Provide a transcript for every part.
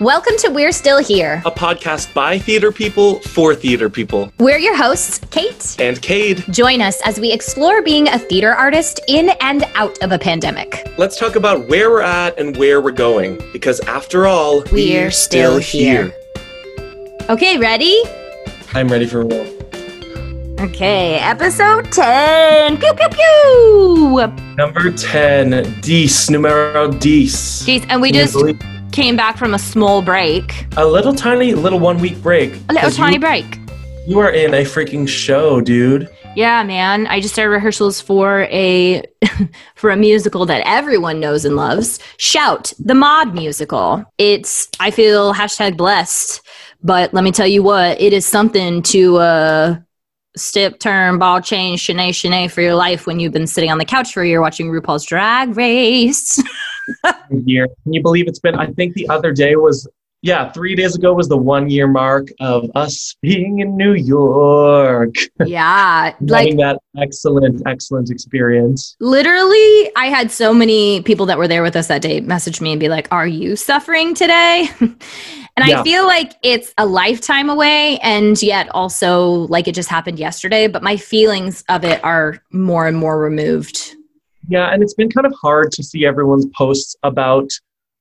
Welcome to We're Still Here, a podcast by theater people for theater people. We're your hosts, Kate and Cade. Join us as we explore being a theater artist in and out of a pandemic. Let's talk about where we're at and where we're going, because after all, we're, we're still, still here. here. Okay, ready? I'm ready for real. Okay, episode 10. Pew, pew, pew. Number 10, Dice, numero Dice. Dice, and we just came back from a small break. A little tiny, little one week break. A little tiny you, break. You are in a freaking show, dude. Yeah, man. I just started rehearsals for a for a musical that everyone knows and loves. Shout, the Mod musical. It's I feel hashtag blessed, but let me tell you what, it is something to uh step, turn, ball change, chaîné, chaîné for your life when you've been sitting on the couch for a year watching RuPaul's Drag Race. year. Can you believe it's been? I think the other day was yeah, three days ago was the one year mark of us being in New York. Yeah, like that excellent, excellent experience. Literally, I had so many people that were there with us that day message me and be like, "Are you suffering today?" and yeah. I feel like it's a lifetime away, and yet also like it just happened yesterday. But my feelings of it are more and more removed. Yeah, and it's been kind of hard to see everyone's posts about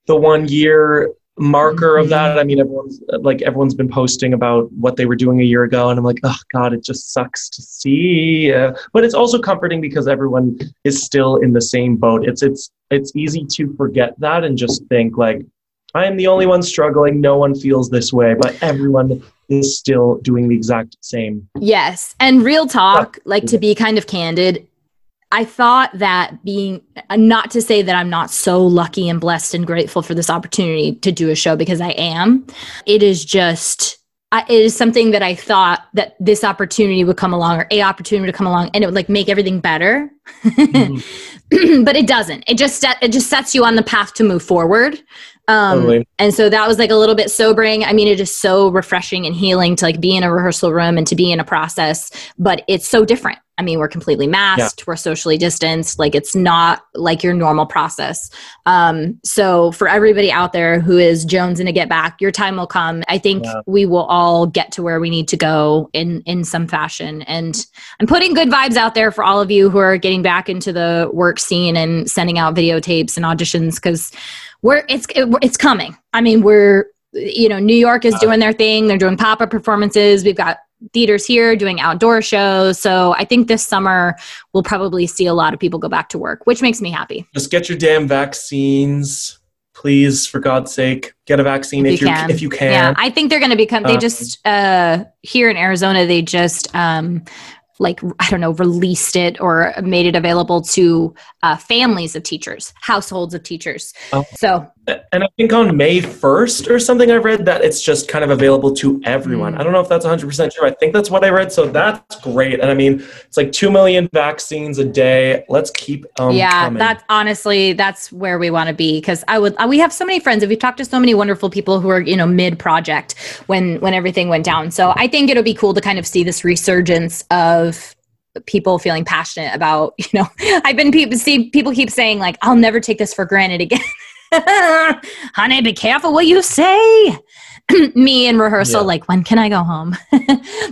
the one year marker mm-hmm. of that. Mm-hmm. I mean, everyone's like everyone's been posting about what they were doing a year ago, and I'm like, oh god, it just sucks to see. Uh, but it's also comforting because everyone is still in the same boat. It's it's it's easy to forget that and just think like. I am the only one struggling. No one feels this way, but everyone is still doing the exact same. Yes. And real talk, like to be kind of candid, I thought that being uh, not to say that I'm not so lucky and blessed and grateful for this opportunity to do a show because I am. It is just it is something that I thought that this opportunity would come along or a opportunity to come along and it would like make everything better. Mm-hmm. but it doesn't. It just it just sets you on the path to move forward. Um, totally. and so that was like a little bit sobering. I mean, it is so refreshing and healing to like be in a rehearsal room and to be in a process, but it's so different. I mean, we're completely masked, yeah. we're socially distanced. Like it's not like your normal process. Um, so for everybody out there who is jonesing to get back, your time will come. I think yeah. we will all get to where we need to go in in some fashion. And I'm putting good vibes out there for all of you who are getting back into the work scene and sending out videotapes and auditions because we're it's it, it's coming. I mean, we're you know, New York is doing their thing. They're doing pop up performances. We've got theaters here doing outdoor shows. So I think this summer we'll probably see a lot of people go back to work, which makes me happy. Just get your damn vaccines. Please, for God's sake, get a vaccine if, if you, can. if you can. Yeah, I think they're going to become. They uh, just uh, here in Arizona, they just um, like i don't know released it or made it available to uh, families of teachers households of teachers oh. so and i think on may 1st or something i read that it's just kind of available to everyone mm. i don't know if that's 100% true i think that's what i read so that's great and i mean it's like 2 million vaccines a day let's keep um, yeah coming. that's honestly that's where we want to be because i would we have so many friends and we've talked to so many wonderful people who are you know mid project when when everything went down so i think it'll be cool to kind of see this resurgence of people feeling passionate about you know i've been people see people keep saying like i'll never take this for granted again. Honey be careful what you say. Me in rehearsal yeah. like when can i go home?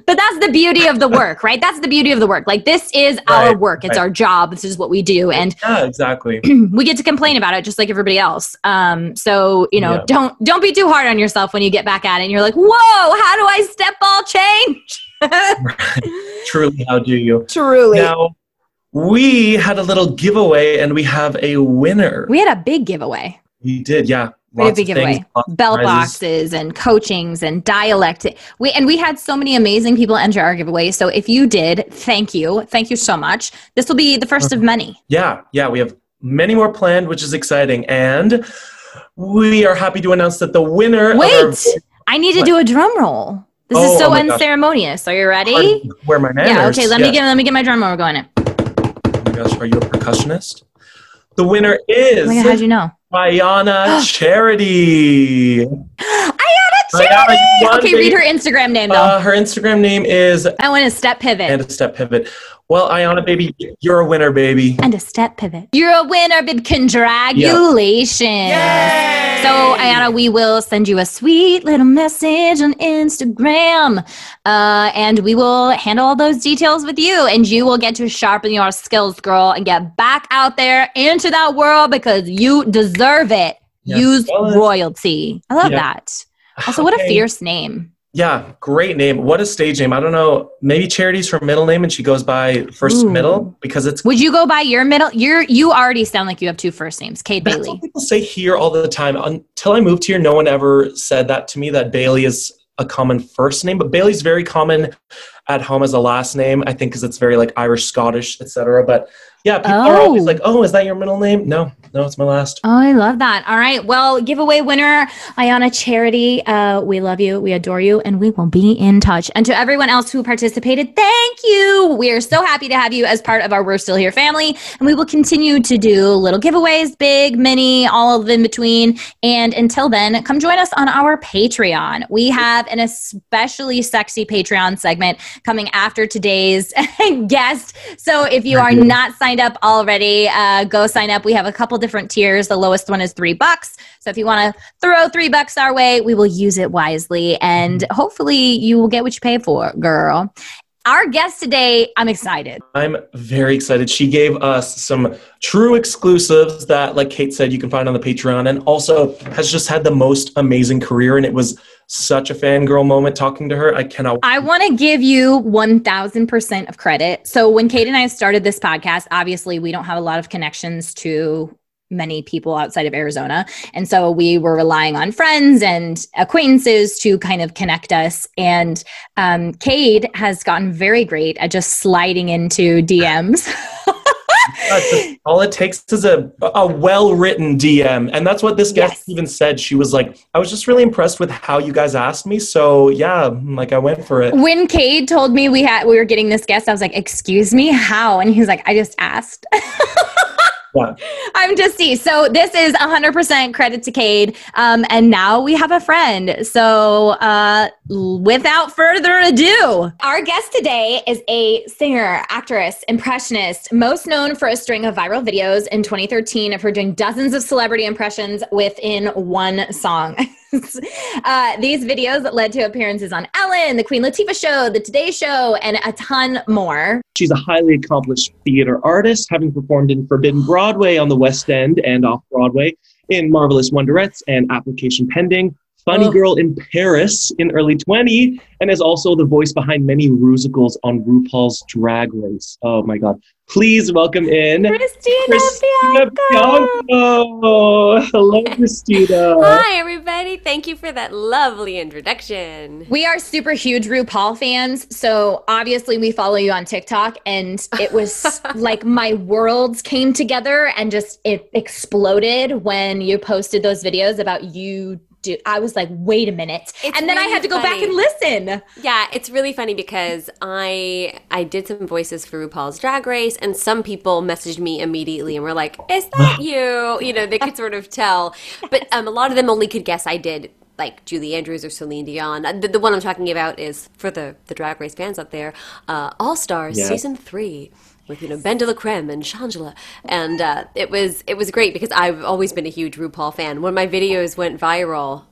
But that's the beauty of the work right? That's the beauty of the work. Like this is right, our work. It's right. our job. This is what we do. And yeah exactly. we get to complain about it just like everybody else. Um so you know yeah. don't don't be too hard on yourself when you get back at it and you're like whoa how do i step ball change Truly, how do you? Truly. Now, we had a little giveaway and we have a winner. We had a big giveaway. We did, yeah. We had a big giveaway. Bell boxes and coachings and dialect. We and we had so many amazing people enter our giveaway. So if you did, thank you. Thank you so much. This will be the first of many. Yeah, yeah. We have many more planned, which is exciting. And we are happy to announce that the winner Wait, our- I need to do a drum roll. This oh, is so oh unceremonious. Are you ready? Where my manners. Yeah. Okay. Let me get let me get my drum roll going. Oh my gosh, are you a percussionist? The winner is. Oh my God, how'd you know? Ayana Charity. Okay, read her Instagram name though. Uh, her Instagram name is. I want a step pivot. And a step pivot. Well, Ayana, baby, you're a winner, baby. And a step pivot. You're a winner, babe. Congratulations. Yay! So, Ayana, we will send you a sweet little message on Instagram. Uh, and we will handle all those details with you. And you will get to sharpen your skills, girl, and get back out there into that world because you deserve it. Yes, Use well, royalty. I love Yeah. that. Also, what a fierce name. Yeah, great name. What a stage name. I don't know. Maybe Charity's her middle name and she goes by first Ooh. middle because it's Would you go by your middle? You're you already sound like you have two first names, Kate That's Bailey. what people say here all the time. Until I moved here, no one ever said that to me that Bailey is a common first name, but Bailey's very common at home as a last name. I think because it's very like Irish, Scottish, etc. But yeah, people are always Oh. like, "Oh, is that your middle name?" No, no, it's my last. Oh, I love that. All right. Well, giveaway winner, Ayana Charity. Uh, we love you. We adore you. And we will be in touch. And to everyone else who participated, thank you. We are so happy to have you as part of our We're Still Here family. And we will continue to do little giveaways, big, mini, all of in between. And until then, come join us on our Patreon. We have an especially sexy Patreon segment coming after today's guest. So if you are not signed up already, uh, go sign up. We have a couple different tiers. The lowest one is three bucks. So if you want to throw three bucks our way, we will use it wisely. And hopefully you will get what you pay for, girl. Our guest today, I'm excited. I'm very excited. She gave us some true exclusives that, like Kate said, you can find on the Patreon, and also has just had the most amazing career. And it was such a fangirl moment talking to her. I cannot. I want to give you 1000% of credit. So, when Kate and I started this podcast, obviously we don't have a lot of connections to many people outside of Arizona. And so we were relying on friends and acquaintances to kind of connect us. And um, Cade has gotten very great at just sliding into DMs. All it takes is a, a well written DM. And that's what this guest Yes. even said. She was like, I was just really impressed with how you guys asked me. So, yeah, like I went for it. when Cade told me we had we were getting this guest, I was like, "Excuse me, how?" And he's like, "I just asked." Yeah. I'm just see. So this is 100% credit to Cade. Um, and now we have a friend. So uh, without further ado, our guest today is a singer, actress, impressionist, most known for a string of viral videos in 2013 of her doing dozens of celebrity impressions within one song. uh, these videos led to appearances on Ellen, The Queen Latifah Show, The Today Show, and a ton more. She's a highly accomplished theater artist, having performed in Forbidden Broadway on the West End and off Broadway, in Marvelous Wonderettes and Application Pending, Funny Oh. Girl in Paris in early 20, and is also the voice behind many musicals on RuPaul's Drag Race. Oh my God. Please welcome in Christina, Christina Bianco. Bianco. Hello, Christina. Hi, everybody. Thank you for that lovely introduction. We are super huge RuPaul fans. So obviously we follow you on TikTok and it was like my worlds came together and just it exploded when you posted those videos about you do I was like, wait a minute. It's and then I had to go back and listen. Yeah, it's really funny because I I did some voices for RuPaul's Drag Race, and some people messaged me immediately and were like, "Is that you?" You know, they could sort of tell, but um, a lot of them only could guess I did like Julie Andrews or Celine Dion. Uh, The, the one I'm talking about is for the the Drag Race fans out there, uh, All Stars Yeah. season three. With you know Ben de la Creme and Shangela, and uh, it was it was great because I've always been a huge RuPaul fan. When my videos went viral,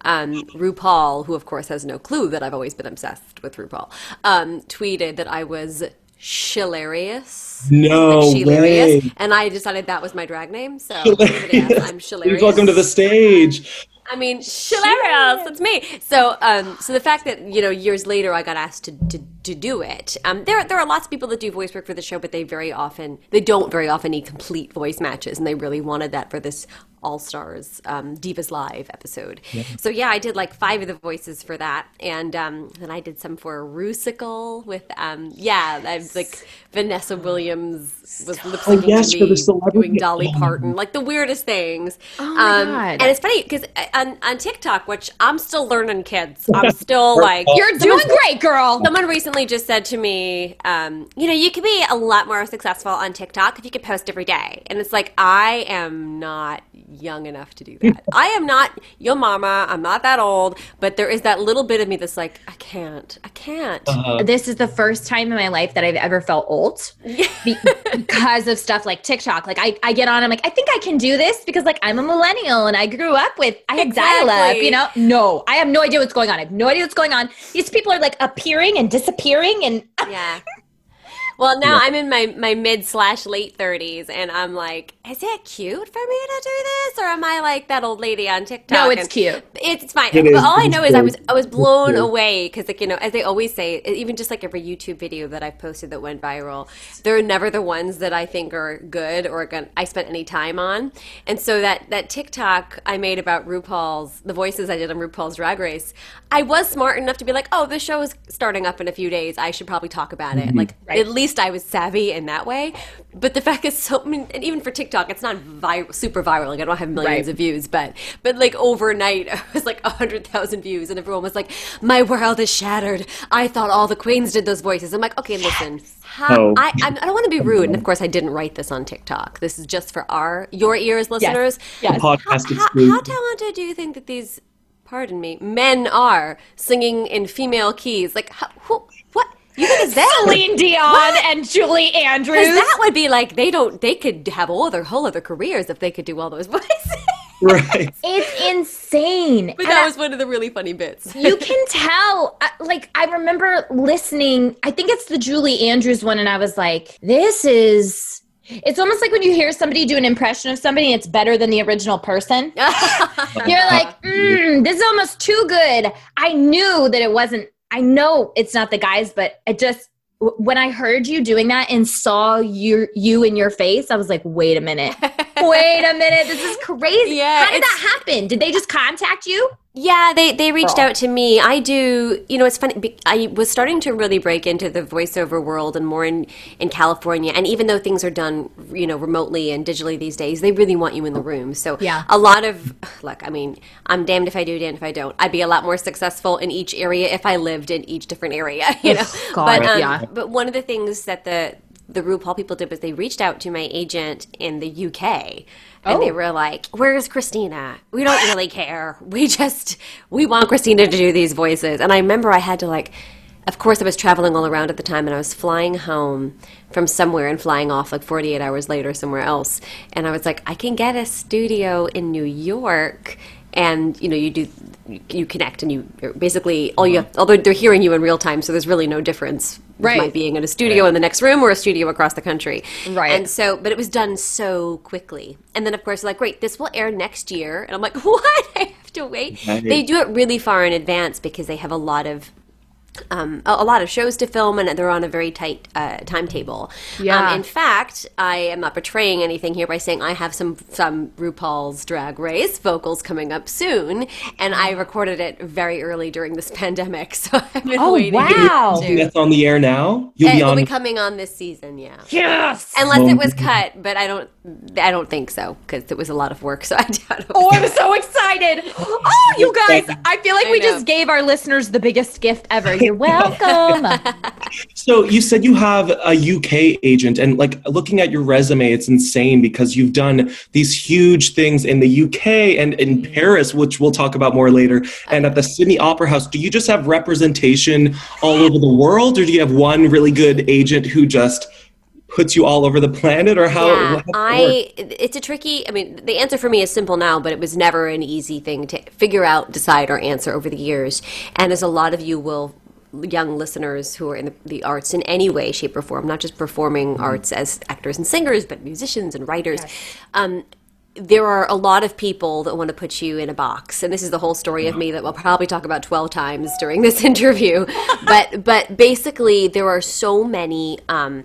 um, RuPaul, who of course has no clue that I've always been obsessed with RuPaul, um, tweeted that I was Shilarious. No like way. And I decided that was my drag name. So I'm Shilarious. Please welcome to the stage. I mean, Shilarious. That's me. So, um, so the fact that you know years later I got asked to to, to do it. Um, there there are lots of people that do voice work for the show, but they very often they don't very often need complete voice matches, and they really wanted that for this All Stars um, Divas Live episode. So yeah, I did like five of the voices for that, and um, then I did some for Rusical with um, yeah, I was like Vanessa Williams was lip syncing Oh, yes, to for me doing Dolly Oh. Parton, like the weirdest things. Oh my um, God. And it's funny because on, on TikTok, which I'm still learning, kids, I'm still like You're doing great, girl. Someone recently just said to me, um, you know, you could be a lot more successful on TikTok if you could post every day. And it's like, I am not young enough to do that. I am not your mama. I'm not that old, but there is that little bit of me that's like, I can't. I can't. Uh, this is the first time in my life that I've ever felt old because of stuff like TikTok. Like I, I get on, I'm like, I think I can do this because like I'm a millennial and I grew up with I had dial up, you know? No, I have no idea what's going on. I have no idea what's going on. These people are like appearing and disappearing and yeah. Well, now I'm in my, my mid slash late 30s, and I'm like, is it cute for me to do this, or am I like that old lady on TikTok? No, it's And cute. It's fine. It but is- all I know is I was. I was blown away because, like you know, as they always say, even just like every YouTube video that I've posted that went viral, they're never the ones that I think are good or gonna, I spent any time on. And so that that TikTok I made about RuPaul's the voices I did on RuPaul's Drag Race, I was smart enough to be like, oh, this show is starting up in a few days. I should probably talk about it. Mm-hmm. Like Right. at least I was savvy in that way. But the fact is, so I mean, and even for TikTok, it's not viral, super viral. Like I don't have millions Right. of views, but but like overnight, it was like a hundred thousand views, and everyone was like, "My world is shattered." I thought all the queens did those voices. I'm like, okay, listen. How, Oh. I, I'm- don't want to be rude, and of course, I didn't write this on TikTok. This is just for our your ears, listeners. Yes. podcast How, how, how talented do you think that these, pardon me, men are singing in female keys? Like, how, who, what? You think it's that? Celine Dion and Julie Andrews. That would be like they don't. They could have all their whole other careers if they could do all those voices. right. it's insane. but And that I- was one of the really funny bits. you can tell like i remember listening i think it's the julie andrews one and i was like this is it's almost like when you hear somebody do an impression of somebody it's better than the original person you're like mm, this is almost too good i knew that it wasn't i know it's not the guys but it just when i heard you doing that and saw you you in your face i was like wait a minute. Wait a minute. This is crazy. Yeah, how did that happen? Did they just contact you Yeah, they they reached out to me. I do. You know, it's funny. I was starting to really break into the voiceover world and more in in California. And even though things are done, you know, remotely and digitally these days, they really want you in the room. So Yeah. a lot of look. I mean, I'm damned if I do, damned if I don't. I'd be a lot more successful in each area if I lived in each different area. You know, God, but um, yeah. but one of the things that the the RuPaul people did was they reached out to my agent in the UK. And they Oh. were like, "Where's Christina? We don't really care. We just we want Christina to do these voices." And I remember I had to like of course I was traveling all around at the time and I was flying home from somewhere and flying off like 48 hours later somewhere else. And I was like, "I can get a studio in New York." And you know, you do you connect and you basically all you have, although they're hearing you in real time, so there's really no difference Right. my being in a studio in the next room or a studio across the country. Right. And so, but it was done so quickly. And then, of course, like, great, this will air next year. And I'm like, what? I have to wait. Right. They do it really far in advance because they have a lot of. Um, a, a lot of shows to film, and they're on a very tight uh, timetable. Yeah. Um, in fact, I am not betraying anything here by saying I have some some RuPaul's Drag Race vocals coming up soon, and I recorded it very early during this pandemic, so I've been Oh, waiting. wow. to- That's on the air now. You'll it be will on. be coming on this season, yeah. yes Unless Oh, it was cut, but I don't. I don't think so because it was a lot of work. So I doubt it. Oh, I'm so excited. Oh, you guys, I feel like I we know. just gave our listeners the biggest gift ever. You're welcome. So you said you have a UK agent, and like looking at your resume, it's insane because you've done these huge things in the UK and in mm-hmm. Paris, which we'll talk about more later, and at the Sydney Opera House. Do you just have representation all over the world, or do you have one really good agent who just puts you all over the planet, or how? yeah, how does that work? I. It's a tricky. I mean, the answer for me is simple now, but it was never an easy thing to figure out, decide, or answer over the years. And as a lot of you will. Young listeners who are in the, the arts in any way, shape, or form, not just performing Mm-hmm. arts as actors and singers, but musicians and writers. Um, there are a lot of people that want to put you in a box and this is the whole story of me that we'll probably talk about 12 times during this interview but but basically there are so many um,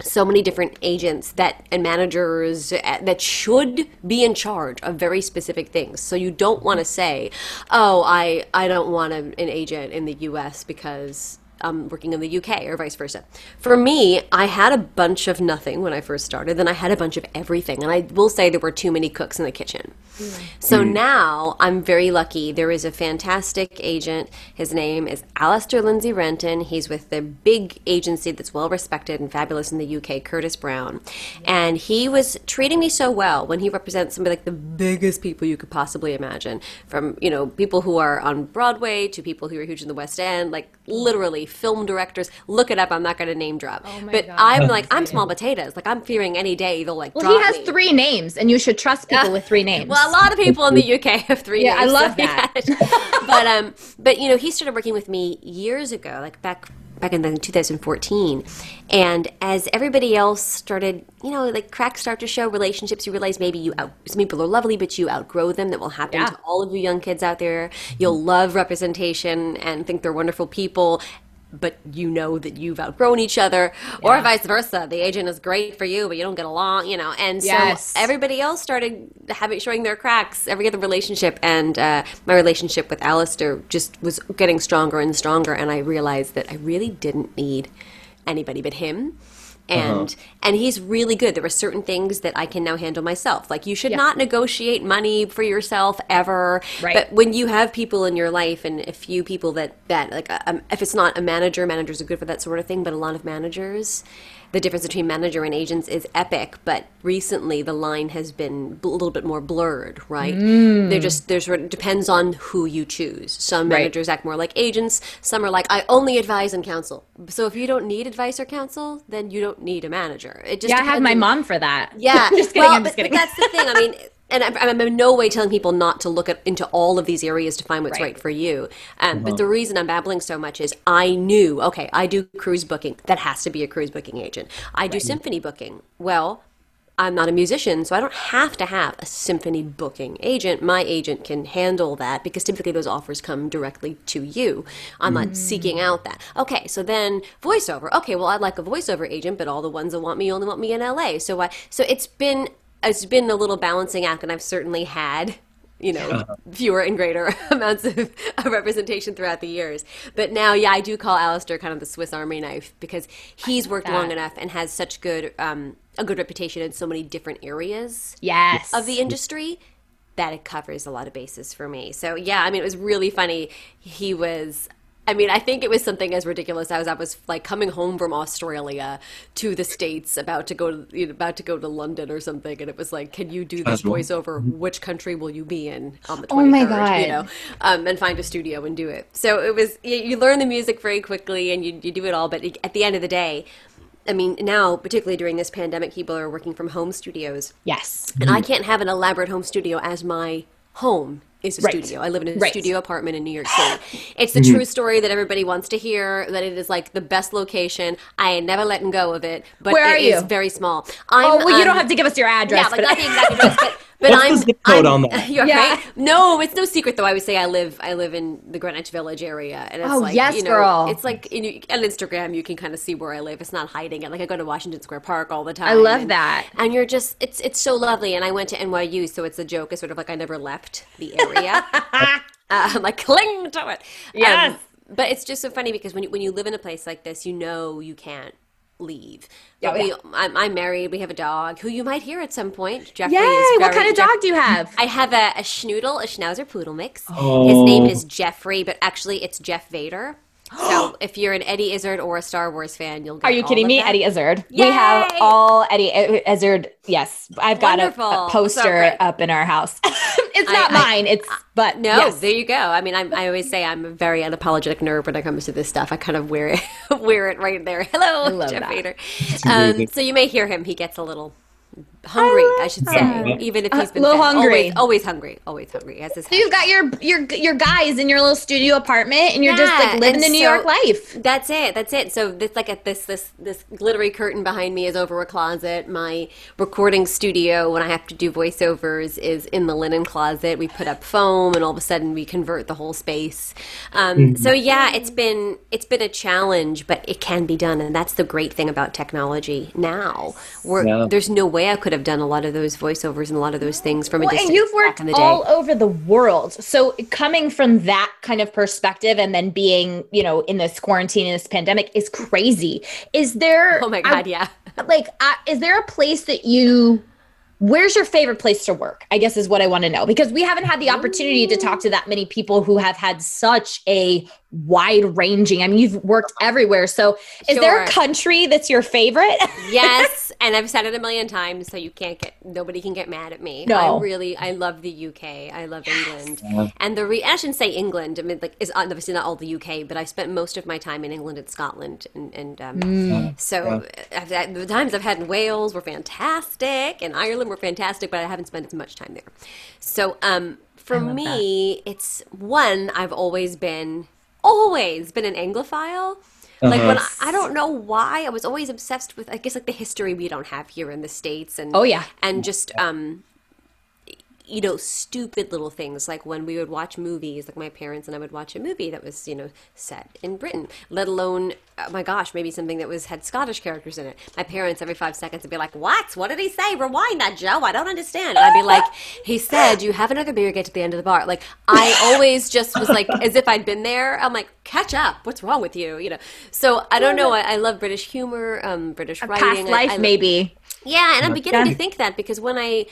so many different agents that and managers uh, that should be in charge of very specific things. So you don't want to say oh i i don't want a, an agent in the us because um, working in the UK or vice versa. For me, I had a bunch of nothing when I first started, then I had a bunch of everything. And I will say there were too many cooks in the kitchen. So now I'm very lucky. There is a fantastic agent. His name is Alistair Lindsay Renton. He's with the big agency that's well respected and fabulous in the UK, Curtis Brown. And he was treating me so well when he represents some of like the biggest people you could possibly imagine. From, you know, people who are on Broadway to people who are huge in the West End, like literally film directors. Look it up. I'm not going to name drop. my but God. I'm like, I'm small potatoes. Like I'm fearing any day they'll like Well, he has me. three names, and you should trust people with three names. Well, a lot of people in the UK have three Yeah, I love so that. yeah. but um, but you know, he started working with me years ago, like back back in the 2014, and as everybody else started, you know, like cracks start to show relationships, you realize maybe you out some people are lovely, but you outgrow them. That will happen Yeah. to all of you young kids out there. You'll love representation and think they're wonderful people. But you know that you've outgrown each other, or vice versa. The agent is great for you, but you don't get along, you know. And so Yes. everybody else started having showing their cracks every other relationship and uh, my relationship with Alistair just was getting stronger and stronger and I realized that I really didn't need anybody but him and and he's really good. There are certain things that I can now handle myself. Like you should not negotiate money for yourself ever. Right. but when you have people in your life and a few people that that like um, if it's not a manager managers are good for that sort of thing but a lot of managers the difference between manager and agents is epic. But recently the line has been a little bit more blurred right? They're just there's sort of depends on who you choose. Some Mm. Right. managers act more like agents. Some are like i only advise and counsel. So if you don't need advice or counsel then you don't need a manager it just yeah, I have my on- mom for that. yeah. I'm just kidding. Well, I'm just but, kidding. but that's the thing. I mean, and I'm, I'm in no way telling people not to look at, into all of these areas to find what's right, Right. for you. Um, But the reason I'm babbling so much is I knew, okay, I do cruise booking. That has to be a cruise booking agent. I do symphony booking. Well, I'm not a musician, so I don't have to have a symphony booking agent. My agent can handle that because typically those offers come directly to you. I'm not mm. seeking out that. Okay, so then voiceover. Okay, well I'd like a voiceover agent, but all the ones that want me only want me in LA. So I so it's been it's been a little balancing act, and I've certainly had you know fewer and greater amounts of, of representation throughout the years. But now, yeah, I do call Alistair kind of the Swiss Army knife because he's worked long enough and has such good um, a good reputation in so many different areas yes. of the industry that it covers a lot of bases for me. So yeah, I mean, it was really funny. He was. I mean, I think it was something as ridiculous as I was like coming home from Australia to the states, about to go to you know, about to go to London or something, and it was like, "Can you do this voiceover? Which country will you be in on the Oh twenty my? God. You know, um, and find a studio and do it." So it was you, you learn the music very quickly and you you do it all, but at the end of the day. I mean, now, particularly during this pandemic, people are working from home studios. yes. And I can't have an elaborate home studio as my home is a Right. studio. I live in a Right. studio apartment in New York City. It's the true story that everybody wants to hear, that it is like the best location. I ain't never letting go of it, but Where are it is you? very small. I'm, Oh well, you don't um, have to give us your address. yeah, like but not the exact address, but, but What's I'm zip code I'm- on that? You're Yeah. right. No, it's no secret though. I would say I live I live in the Greenwich Village area, and it's Oh, like yes, you know, girl. it's like in, on Instagram you can kind of see where I live. It's not hiding it. Like I go to Washington Square Park all the time. I love and- that. And you're just it's it's so lovely. And I went to NYU, so it's a joke. It's sort of like I never left the area. uh, I'm like cling to it. Yes. Um, but it's just so funny because when you, when you live in a place like this, you know you can't leave. But we, yeah. I'm, I'm married. We have a dog who you might hear at some point. Jeffrey Yay! is What kind of Jeff- dog do you have? I have a, a schnoodle, a schnauzer poodle mix. His Oh. name is Jeffrey, but actually it's Jeff Vader. So if you're an Eddie Izzard or a Star Wars fan, you'll get Are you all kidding of me? that. Eddie Izzard. We have all Eddie Izzard. Yes, I've got a, Wonderful. a So poster great. up in our house. it's not I- mine. It's but No, yes. there you go. I mean, I'm, I always say I'm a very unapologetic nerd when it comes to this stuff. I kind of wear it, wear it right there. Hello, Jeff that. Vader. Um, so you may hear him. He gets a little hungry, I, should say, that. even if he's been little fed. hungry. Always, always hungry. Always hungry. As his So you've got your your your guys in your little studio apartment, and you're just like living and the New so- York life. That's it. That's it. So this like a, this this this glittery curtain behind me is over a closet. My recording studio, when I have to do voiceovers, is in the linen closet. We put up foam, and all of a sudden we convert the whole space. Um, So yeah, it's been it's been a challenge, but it can be done, and that's the great thing about technology now. Where Yeah. there's no way I could have done a lot of those voiceovers and a lot of those things from a Well, distance. and you've back worked in the day. all over the world. So coming from that kind of perspective and then being, you know, in this quarantine and this pandemic is crazy. Is there Oh my I- god, yeah. like uh, is there a place that you where's your favorite place to work i guess is what i want to know because we haven't had the opportunity to talk to that many people who have had such a wide ranging i mean you've worked everywhere so is there a country that's your favorite yes, and I've said it a million times, so you can't get nobody can get mad at me. No. I really I love the UK. I love England, and the re- I shouldn't say England. I mean, like is obviously not all the UK, but I spent most of my time in England and Scotland, and and um, Mm. so I've, had- the times I've had in Wales were fantastic, and Ireland were fantastic, but I haven't spent as much time there. So um, for love me, it's one I've always been always been an Anglophile. Like when I, Uh-huh. I don't know why I was always obsessed with I guess like the history we don't have here in the states and Oh, yeah. and just um you know stupid little things. Like when we would watch movies like my parents and I would watch a movie that was you know set in Britain let alone oh my gosh maybe something that was had Scottish characters in it. My parents every 5 seconds would be like what? What did he say? Rewind that Joe. I don't understand. And I'd be like he said you have another beer get to the end of the bar. Like I always just was like as if I'd been there I'm like catch up. What's wrong with you? You know? So I don't know. I, I love British humor um British writing. past I- life I- maybe. Yeah, and I'm beginning to think that because when I,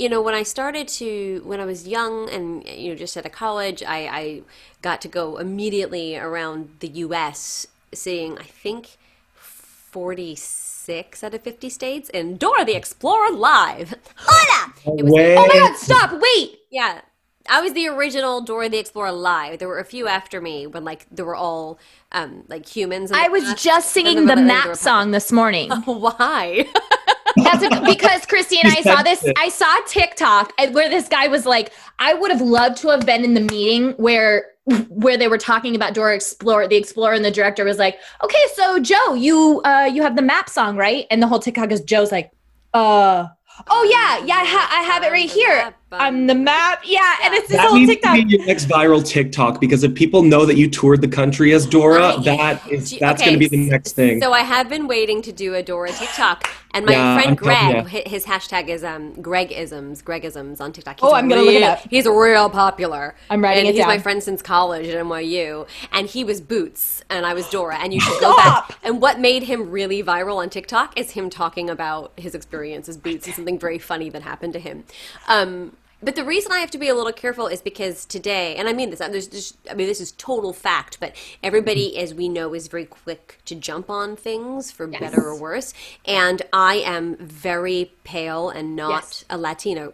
you know, when I started to, when I was young and, you know, just out of college, I, I got to go immediately around the U.S., seeing, I think, 46 out of 50 states in Dora the Explorer live. Hola! It was Way. oh my god stop wait yeah. I was the original Dora the Explorer live. There were a few after me, but like they were all um like humans. i was past. just singing the map song this morning Why? That's a, because Christy and I saw this. I saw TikTok where this guy was like, "I would have loved to have been in the meeting where where they were talking about Dora Explorer, the Explorer, and the director was like, "Okay, so Joe, you uh you have the map song, right?" And the whole TikTok is Joe's like, "Uh, oh yeah, yeah, I, ha- I have it right here. I'm the map, yeah." And it's this That whole needs TikTok. to be your next viral TikTok because if people know that you toured the country as Dora, that is that's okay, going to be the next thing. So I have been waiting to do a Dora TikTok, and my Yeah, friend I'm Greg, ya. hi- his hashtag is um Gregisms, Gregisms on TikTok. Oh, I'm gonna look it real- up. He's real popular. I'm writing and it he's my friend since college at NYU, and he was Boots, and I was Dora. And you should go back. And what made him really viral on TikTok is him talking about his experience as Boots and something very funny that happened to him. Um, but the reason I have to be a little careful is because today, and I mean this, there's just, I mean, this is total fact, but everybody, mm-hmm. as we know, is very quick to jump on things for better or worse. And I am very pale and not Yes. a Latino.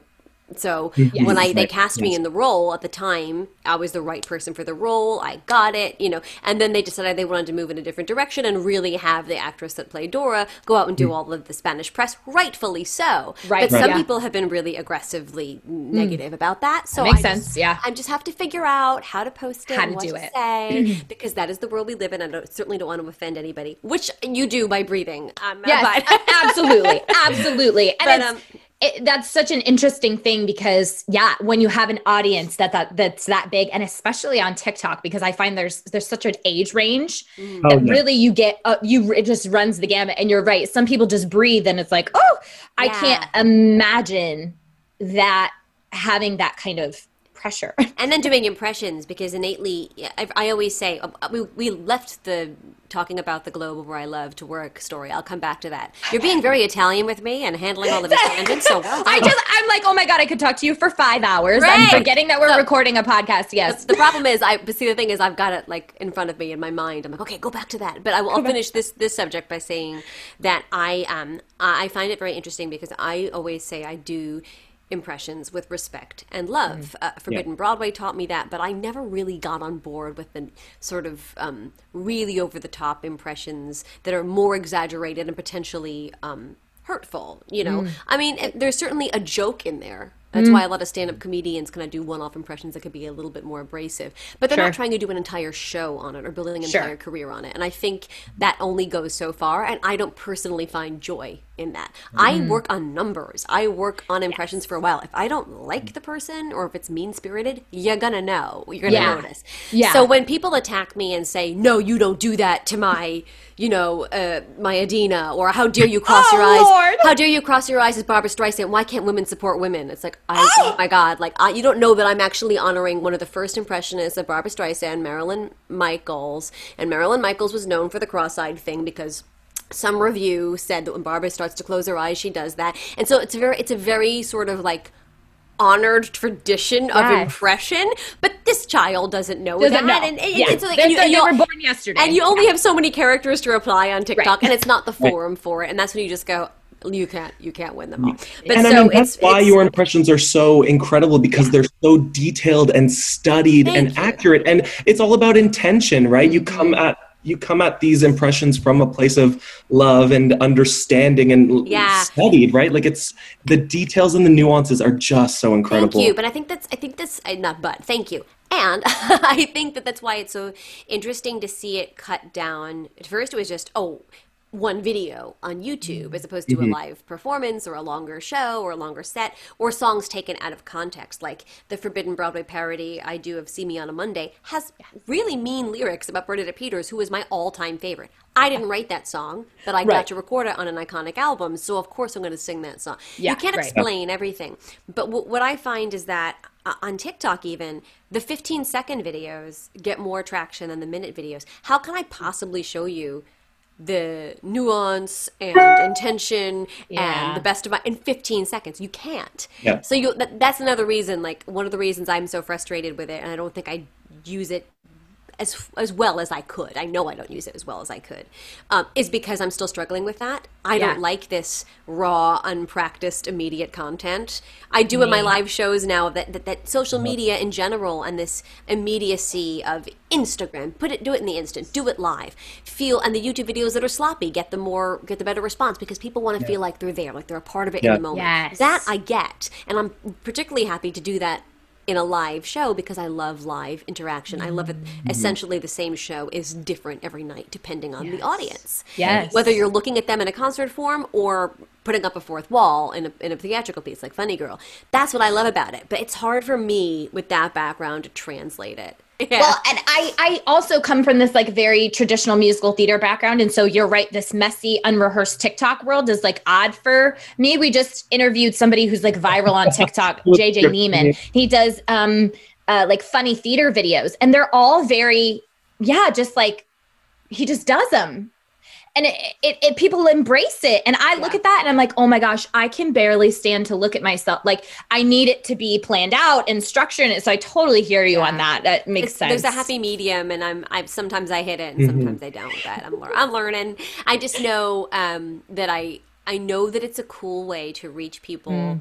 So Yes. when I they Right. cast me in the role at the time, I was the right person for the role. I got it, you know. And then they decided they wanted to move in a different direction and really have the actress that played Dora go out and do all of the Spanish press, rightfully so. Right. But Right. some Yeah. people have been really aggressively negative about that. So makes I just- sense, yeah. I just have to figure out how to post it, How and to what do to it. say, because that is the world we live in. I don't, certainly don't want to offend anybody, which you do by breathing. Um, Yes, but- absolutely, absolutely. And But, it's, um, it, that's such an interesting thing because yeah, when you have an audience that that that's that big, and especially on TikTok, because I find there's there's such an age range Oh, that yeah. really you get uh, you it just runs the gamut. And you're right, some people just breathe, and it's like, oh, I Yeah. can't imagine that having that kind of pressure. and then doing impressions because innately I, I always say uh, we, we left the talking about the globe where i love to work story. I'll come back to that. You're being very italian with me and handling all of these tangents so well I just I'm like, oh my god, I could talk to you for five hours. I'm forgetting that we're So- recording a podcast. Yes. the problem is i but see the thing is i've got it like in front of me in my mind. I'm like okay go back to that. But i will I'll finish this this subject by saying that i um i find it very interesting because i always say i do impressions with respect and love. Uh, forbidden broadway taught me that but i never really got on board with the sort of um, really over the top impressions that are more exaggerated and potentially um, hurtful you know? Mm. i mean there's certainly a joke in there that's why a lot of stand-up comedians kind of do one-off impressions that could be a little bit more abrasive but they're Sure. not trying to do an entire show on it or building an Sure. entire career on it and i think that only goes so far and i don't personally find joy in that i Mm. work on numbers i work on impressions for a while if i don't like the person or if it's mean-spirited you're gonna know you're gonna Yeah. notice Yeah. so when people attack me and say no you don't do that to my you know, uh, my Idina, or how dare you cross Oh, your eyes? Lord. How dare you cross your eyes as Barbra Streisand? Why can't women support women? It's like, I, oh my God, like I, you don't know that I'm actually honoring one of the first impressionists of Barbra Streisand, Marilyn Michaels, and Marilyn Michaels was known for the cross-eyed thing because some review said that when Barbra starts to close her eyes, she does that, and so it's a very, it's a very sort of like honored tradition of impression, but this child doesn't know Doesn't that. know. And, and, Yeah. and so, like, and you, they you- were born yesterday. and you only have so many characters to reply on TikTok, Right. and it's not the forum for it, and that's when you just go, you can't, you can't win them all. But and so I mean, that's it's why it's- your impressions are so incredible because they're so detailed and studied Thank and you. Mm-hmm. accurate. And it's all about intention, right? You come at you come at these impressions from a place of love and understanding and Yeah. studied, right? Like it's the details and the nuances are just so incredible. Thank you, but I think that's I think that's not but thank you, and I think that that's why it's so interesting to see it cut down. At first, it was just oh. One video on YouTube as opposed to a live performance or a longer show or a longer set or songs taken out of context. Like the Forbidden Broadway parody I do of See Me on a Monday has really mean lyrics about Bernadette Peters, who is my all time favorite. I didn't write that song, but I got to record it on an iconic album, so of course I'm going to sing that song. Yeah, you can't right. explain everything. But w- what I find is that uh, on TikTok, even the 15 second videos get more traction than the minute videos. How can I possibly show you the nuance and intention Yeah. and the best of my in 15 seconds? You can't. Yeah. So you that, that's another reason. Like one of the reasons I'm so frustrated with it, and I don't think I use it as as well as I could. I know I don't use it as well as I could, um, is because I'm still struggling with that. I Yeah. don't like this raw, unpracticed, immediate content. I do in my live shows now that, that that social media in general and this immediacy of Instagram, put it, do it in the instant, do it live, feel, and the YouTube videos that are sloppy get the more, get the better response because people want to feel like they're there, like they're a part of it Yeah. in the moment. Yes. That I get, and I'm particularly happy to do that in a live show because I love live interaction. I love it. Mm-hmm. Essentially, the same show is different every night depending on the audience. Yes. Whether you're looking at them in a concert form or putting up a fourth wall in a, in a theatrical piece like Funny Girl. That's what I love about it. But it's hard for me with that background to translate it. Yeah. Well, and I I also come from this like very traditional musical theater background, and so you're right. This messy, unrehearsed TikTok world is like odd for me. We just interviewed somebody who's like viral on TikTok, JJ Niemann. He does um uh, like funny theater videos, and they're all very yeah, just like he just does them. And it, it, it people embrace it. And I look at that and I'm like, oh my gosh, I can barely stand to look at myself. Like I need it to be planned out and structured. And so I totally hear you on that. That makes It's- sense. There's a happy medium, and I'm, I sometimes I hit it, and mm-hmm. sometimes I don't. But I'm, I'm learning. I just know um, that I, I know that it's a cool way to reach people mm.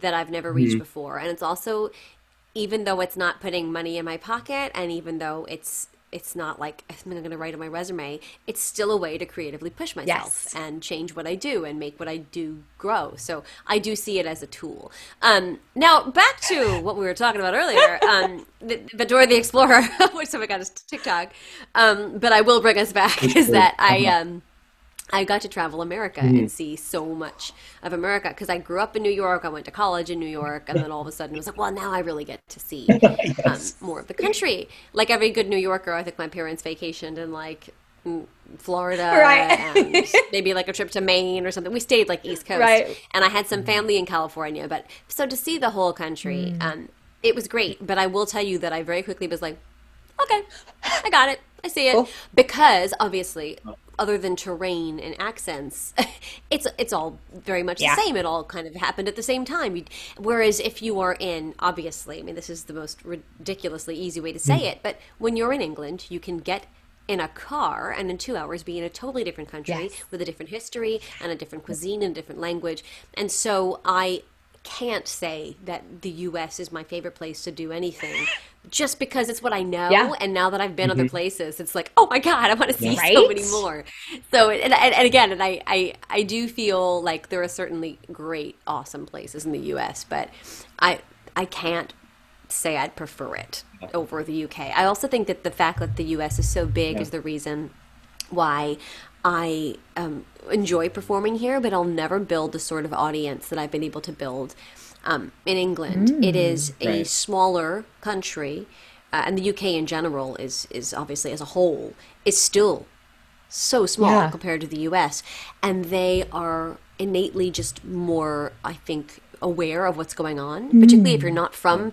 that I've never reached mm-hmm. before, and it's also, even though it's not putting money in my pocket, and even though it's, it's not like I'm going to write on my resume. It's still a way to creatively push myself Yes. and change what I do and make what I do grow. So I do see it as a tool. Um, now back to what we were talking about earlier, um, the, the Dora the Explorer, which I got us to TikTok. Um, but I will bring us back is that I. Um, I got to travel America and see so much of America because I grew up in New York. I went to college in New York, and then all of a sudden it was like, well, now I really get to see um, more of the country. Like every good New Yorker, I think my parents vacationed in like mm, Florida Right. and maybe like a trip to Maine or something. We stayed like East Coast, Right. and I had some family in California. But so to see the whole country, um, it was great. But I will tell you that I very quickly was like, okay, I got it. I see it. Cool. Because obviously, other than terrain and accents, it's it's all very much Yeah. the same. It all kind of happened at the same time. You- Whereas if you are in, obviously, I mean, this is the most ridiculously easy way to say Mm. it, but when you're in England, you can get in a car and in two hours be in a totally different country Yes. with a different history and a different cuisine and a different language. And so I can't say that the US is my favorite place to do anything just because it's what I know. Yeah. And now that I've been other places, it's like, oh my God, I want to see so many more. So, and, and, and again, and I, I, I do feel like there are certainly great, awesome places in the US, but I, I can't say I'd prefer it over the UK. I also think that the fact that the US is so big is the reason why I um, enjoy performing here, but I'll never build the sort of audience that I've been able to build um, in England. it is a right. smaller country, uh, and the UK in general is is obviously as a whole is still so small Yeah. compared to the US. And they are innately just more, I think, aware of what's going on, particularly if you're not from.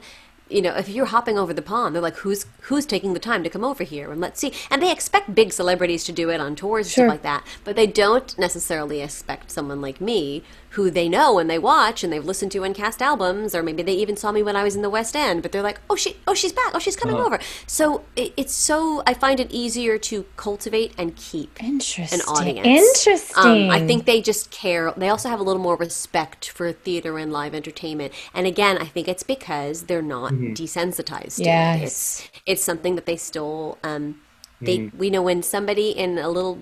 You know, if you're hopping over the pond, they're like, "Who's who's taking the time to come over here?" And let's see. And they expect big celebrities to do it on tours and Sure. stuff like that, but they don't necessarily expect someone like me, who they know and they watch and they've listened to and cast albums, or maybe they even saw me when I was in the West End. But they're like, "Oh, she, oh, she's back. Oh, she's coming over." So it, it's so I find it easier to cultivate and keep Interesting. an audience. Interesting. Um, I think they just care. They also have a little more respect for theater and live entertainment. And again, I think it's because they're not desensitized to it. Yes. It's it's something that they still um, they we know when somebody in a little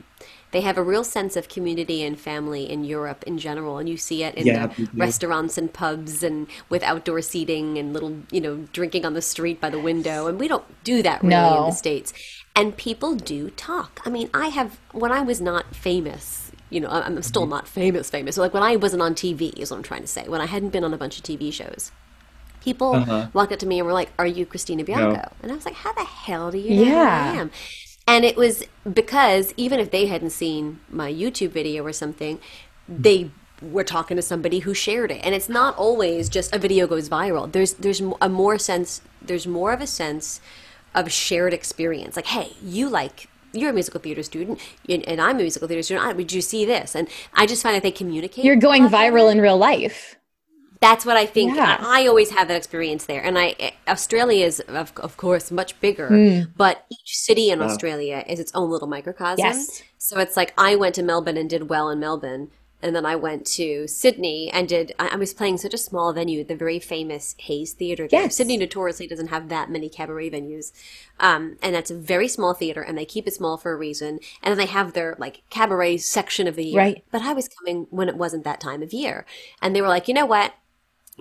they have a real sense of community and family in Europe in general, and you see it in Yeah, the they restaurants and pubs and with outdoor seating and little, you know, drinking on the street by the window. And we don't do that really in the States. And people do talk. I mean, I have, when I was not famous, you know, I'm I'm still Mm-hmm. not famous, famous. So like when I wasn't on TV, is what I'm trying to say. When I hadn't been on a bunch of TV shows, people Uh-huh. walked up to me and were like, "Are you Christina Bianco?" And I was like, "How the hell do you know who I am?" And it was because even if they hadn't seen my YouTube video or something, they were talking to somebody who shared it. And it's not always just a video goes viral. There's there's a more sense. There's more of a sense of shared experience. Like, hey, you like. You're a musical theater student, and and I'm a musical theater student. I, did you see this? And I just find that they communicate. You're going a lot better. viral in real life. That's what I think. Yeah. I always have that experience there, and I Australia is of, of course much bigger, Hmm. but each city in Australia is its own little microcosm. Yes. So it's like I went to Melbourne and did well in Melbourne, and then I went to Sydney and did. I, I was playing such a small venue, the very famous Hayes Theatre. Yes. Sydney notoriously doesn't have that many cabaret venues, um, and that's a very small theater, and they keep it small for a reason. And then they have their like cabaret section of the year. Right. But I was coming when it wasn't that time of year, and they were like, you know what?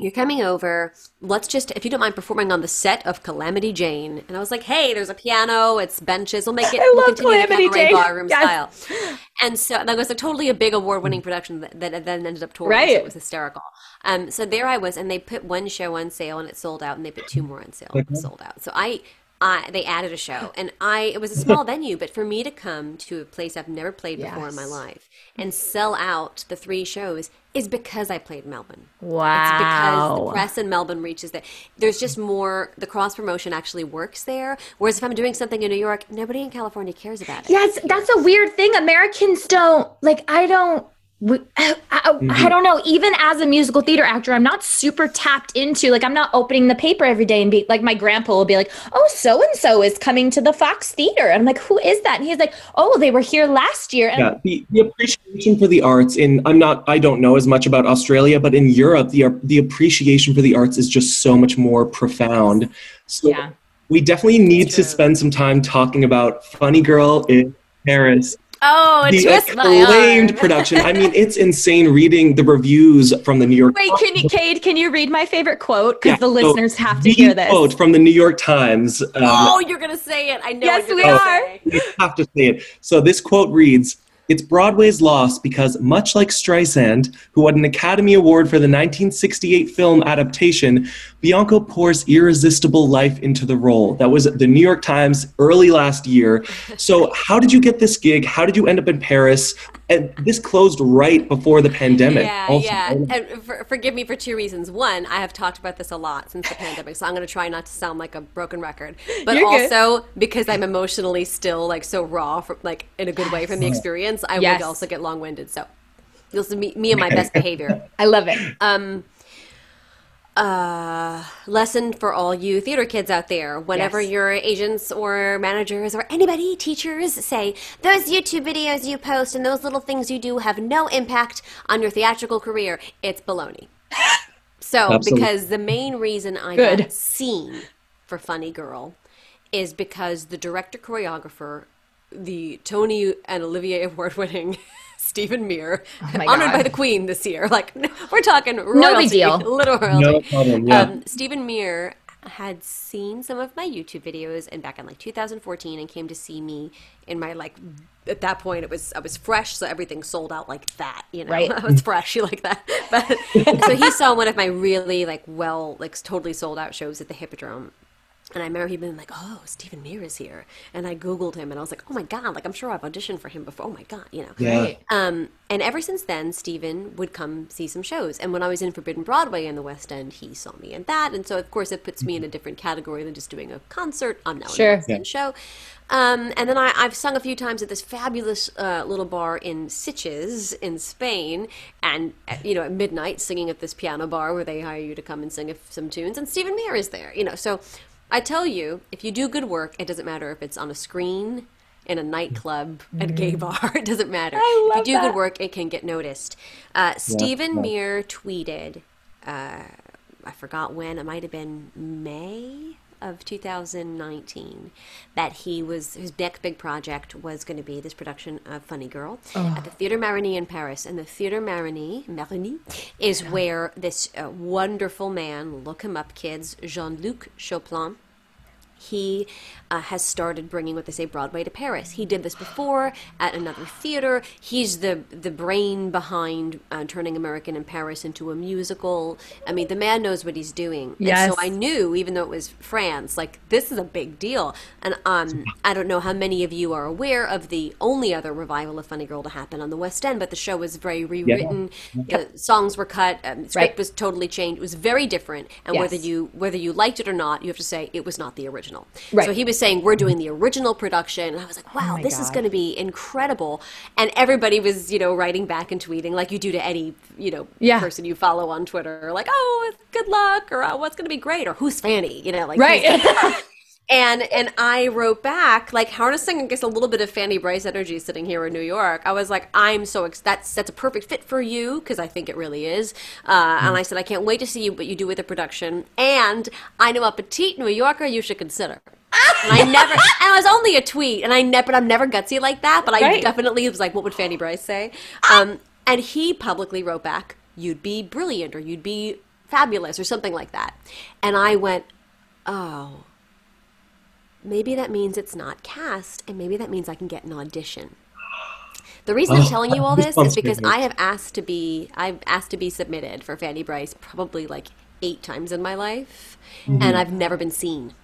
You're coming over. Let's just, if you don't mind performing on the set of Calamity Jane. And I was like, hey, there's a piano, it's benches. We'll make it, I we'll love continue Calamity the cabaret Jane. barroom Yes. style. And so that was a totally a big award winning production that, that then ended up touring. So Right. it was hysterical. Um, so there I was, and they put one show on sale and it sold out, and they put two more on sale and it sold out. So I, I, they added a show, and I. It was a small venue, but for me to come to a place I've never played before in my life and sell out the three shows is because I played Melbourne. Wow! It's because the press in Melbourne reaches that. There's just more, the cross promotion actually works there. Whereas if I'm doing something in New York, nobody in California cares about it. Yes, that's a weird thing. Americans don't like. I don't. We- I, I, Mm-hmm. I don't know. Even as a musical theater actor, I'm not super tapped into. Like, I'm not opening the paper every day and be like, my grandpa will be like, "Oh, so and so is coming to the Fox Theater," and I'm like, "Who is that?" And he's like, "Oh, they were here last year." And Yeah, the, the appreciation for the arts in I'm not I don't know as much about Australia, but in Europe the the appreciation for the arts is just so much more profound. So Yeah. we definitely need to spend some time talking about Funny Girl in Paris. Oh, the twist my acclaimed arm. production. I mean, it's insane reading the reviews from the New York Wait, can you, Cade? Can you read my favorite quote? Because Yeah, the so listeners have to the hear this. quote from the New York Times. Um, Oh, you're going to say it. I know Yes, what you're we are. say. we have to say it. So this quote reads It's Broadway's loss because, much like Streisand, who won an Academy Award for the 1968 film adaptation, Bianco pours irresistible life into the role. That was the New York Times early last year. So, how did you get this gig? How did you end up in Paris? And this closed right before the pandemic. Yeah, also. yeah. And for, forgive me for two reasons. One, I have talked about this a lot since the pandemic, so I'm going to try not to sound like a broken record. But You're good. also because I'm emotionally still like so raw, from, like in a good way from the experience, I Yes. would also get long-winded. So you'll see me, me and my best behavior. I love it. Um, uh, lesson for all you theater kids out there. Whenever Yes. your agents or managers or anybody, teachers say, those YouTube videos you post and those little things you do have no impact on your theatrical career, it's baloney. So, Absolutely. because the main reason I Good. got seen for Funny Girl is because the director choreographer, the Tony and Olivier award winning Stephen Mear, my honored by the Queen this year. Like, we're talking royalty, no big deal. little royalty. No problem. Yeah. Um, Stephen Mear had seen some of my YouTube videos and back in like 2014 and came to see me in my like at that point it was I was fresh so everything sold out like that you know Right. I was fresh like that but so he saw one of my really like well like totally sold out shows at the Hippodrome And I remember he'd been like, "Oh, Stephen Mear is here," and I googled him, and I was like, "Oh my god!" Like I'm sure I've auditioned for him before. Oh my god, you know. Yeah. Right. Um, and ever since then, Stephen would come see some shows. And when I was in Forbidden Broadway in the West End, he saw me in that. And so, of course, it puts me in a different category than just doing a concert. I'm now Sure. in a West End show. Um, and then I, I've sung a few times at this fabulous uh, little bar in Sitges in Spain. And, uh, you know, at midnight, singing at this piano bar where they hire you to come and sing a- some tunes. And Stephen Mear is there, you know. So I tell you, if you do good work, it doesn't matter if it's on a screen in a nightclub at a gay bar. It doesn't matter. I love if you do that. good work, it can get noticed. Uh, Stephen Mear tweeted, uh, I forgot when, it might have been May of 2019, that he was, his next big project was going to be this production of Funny Girl at the Theatre Marigny in Paris. And the Theatre Marigny, Marigny is where this uh, wonderful man, look him up, kids, Jean Luc Choplin, he uh, has started bringing what they say Broadway to Paris. He did this before at another theater. He's the the brain behind uh, turning American in Paris into a musical. I mean, the man knows what he's doing. Yes. And so I knew, even though it was France, like this is a big deal. And um, I don't know how many of you are aware of the only other revival of Funny Girl to happen on the West End, but the show was very rewritten. The songs were cut. Um, the script Right. was totally changed. It was very different. And whether you whether you liked it or not, you have to say it was not the original. Right. So he was saying we're doing the original production, and I was like, wow, my this is going to be incredible. And everybody was, you know, writing back and tweeting like you do to any, you know, Yeah. person you follow on Twitter, like, oh, good luck, or oh, what's going to be great, or who's Fanny, you know, like Right. and and I wrote back like harnessing I guess a little bit of Fanny Brice energy sitting here in New York. I was like, I'm so ex- that's that's a perfect fit for you because I think it really is. Uh, And I said, I can't wait to see you what you do with the production. And I know a petite New Yorker you should consider. And I never, and it was only a tweet, and I never, I'm never gutsy like that, but I Right. definitely was like, what would Fanny Brice say? Um, and he publicly wrote back, you'd be brilliant, or you'd be fabulous, or something like that. And I went, oh, maybe that means it's not cast, and maybe that means I can get an audition. The reason I'm Oh, telling you all this is because I have asked to be I've asked to be submitted for Fanny Brice probably like eight times in my life, Mm-hmm. and I've never been seen.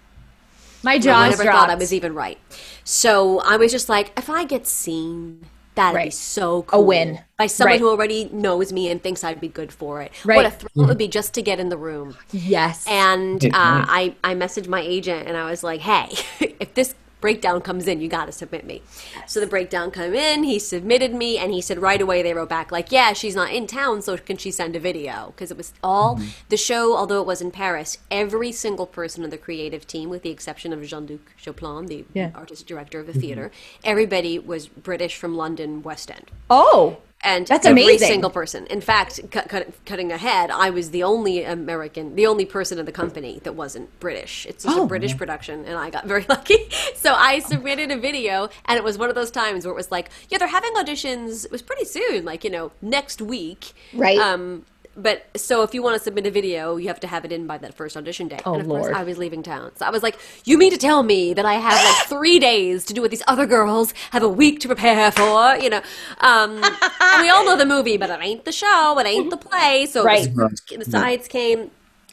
My I never dropped. thought I was even right. So I was just like, if I get seen, that'd be so cool. win. by someone Right. who already knows me and thinks I'd be good for it. Right. What a thrill it would be just to get in the room. yes. And uh, I, I messaged my agent and I was like, hey, if this breakdown comes in, you got to submit me. So the breakdown come in, he submitted me, and he said right away they wrote back, like, yeah, she's not in town, so can she send a video? Because it was all mm-hmm. the show, although it was in Paris, every single person on the creative team, with the exception of Jean Luc Choplin, the Yeah. artistic director of the mm-hmm. theater, everybody was British from London, West End oh, and That's every amazing. single person. In fact, cut, cut, cutting ahead, I was the only American, the only person in the company that wasn't British. It's just Oh. a British production, and I got very lucky. So I submitted a video, and it was one of those times where it was like, yeah, they're having auditions. It was pretty soon, like you know, next week, Right. Um, but so if you want to submit a video, you have to have it in by that first audition day. Oh, and of Lord. course, I was leaving town, so I was like, "You mean to tell me that I have like three days to do what these other girls have a week to prepare for?" You know, um, and we all know the movie, but it ain't the show, it ain't the play. So Right. the, the sides came.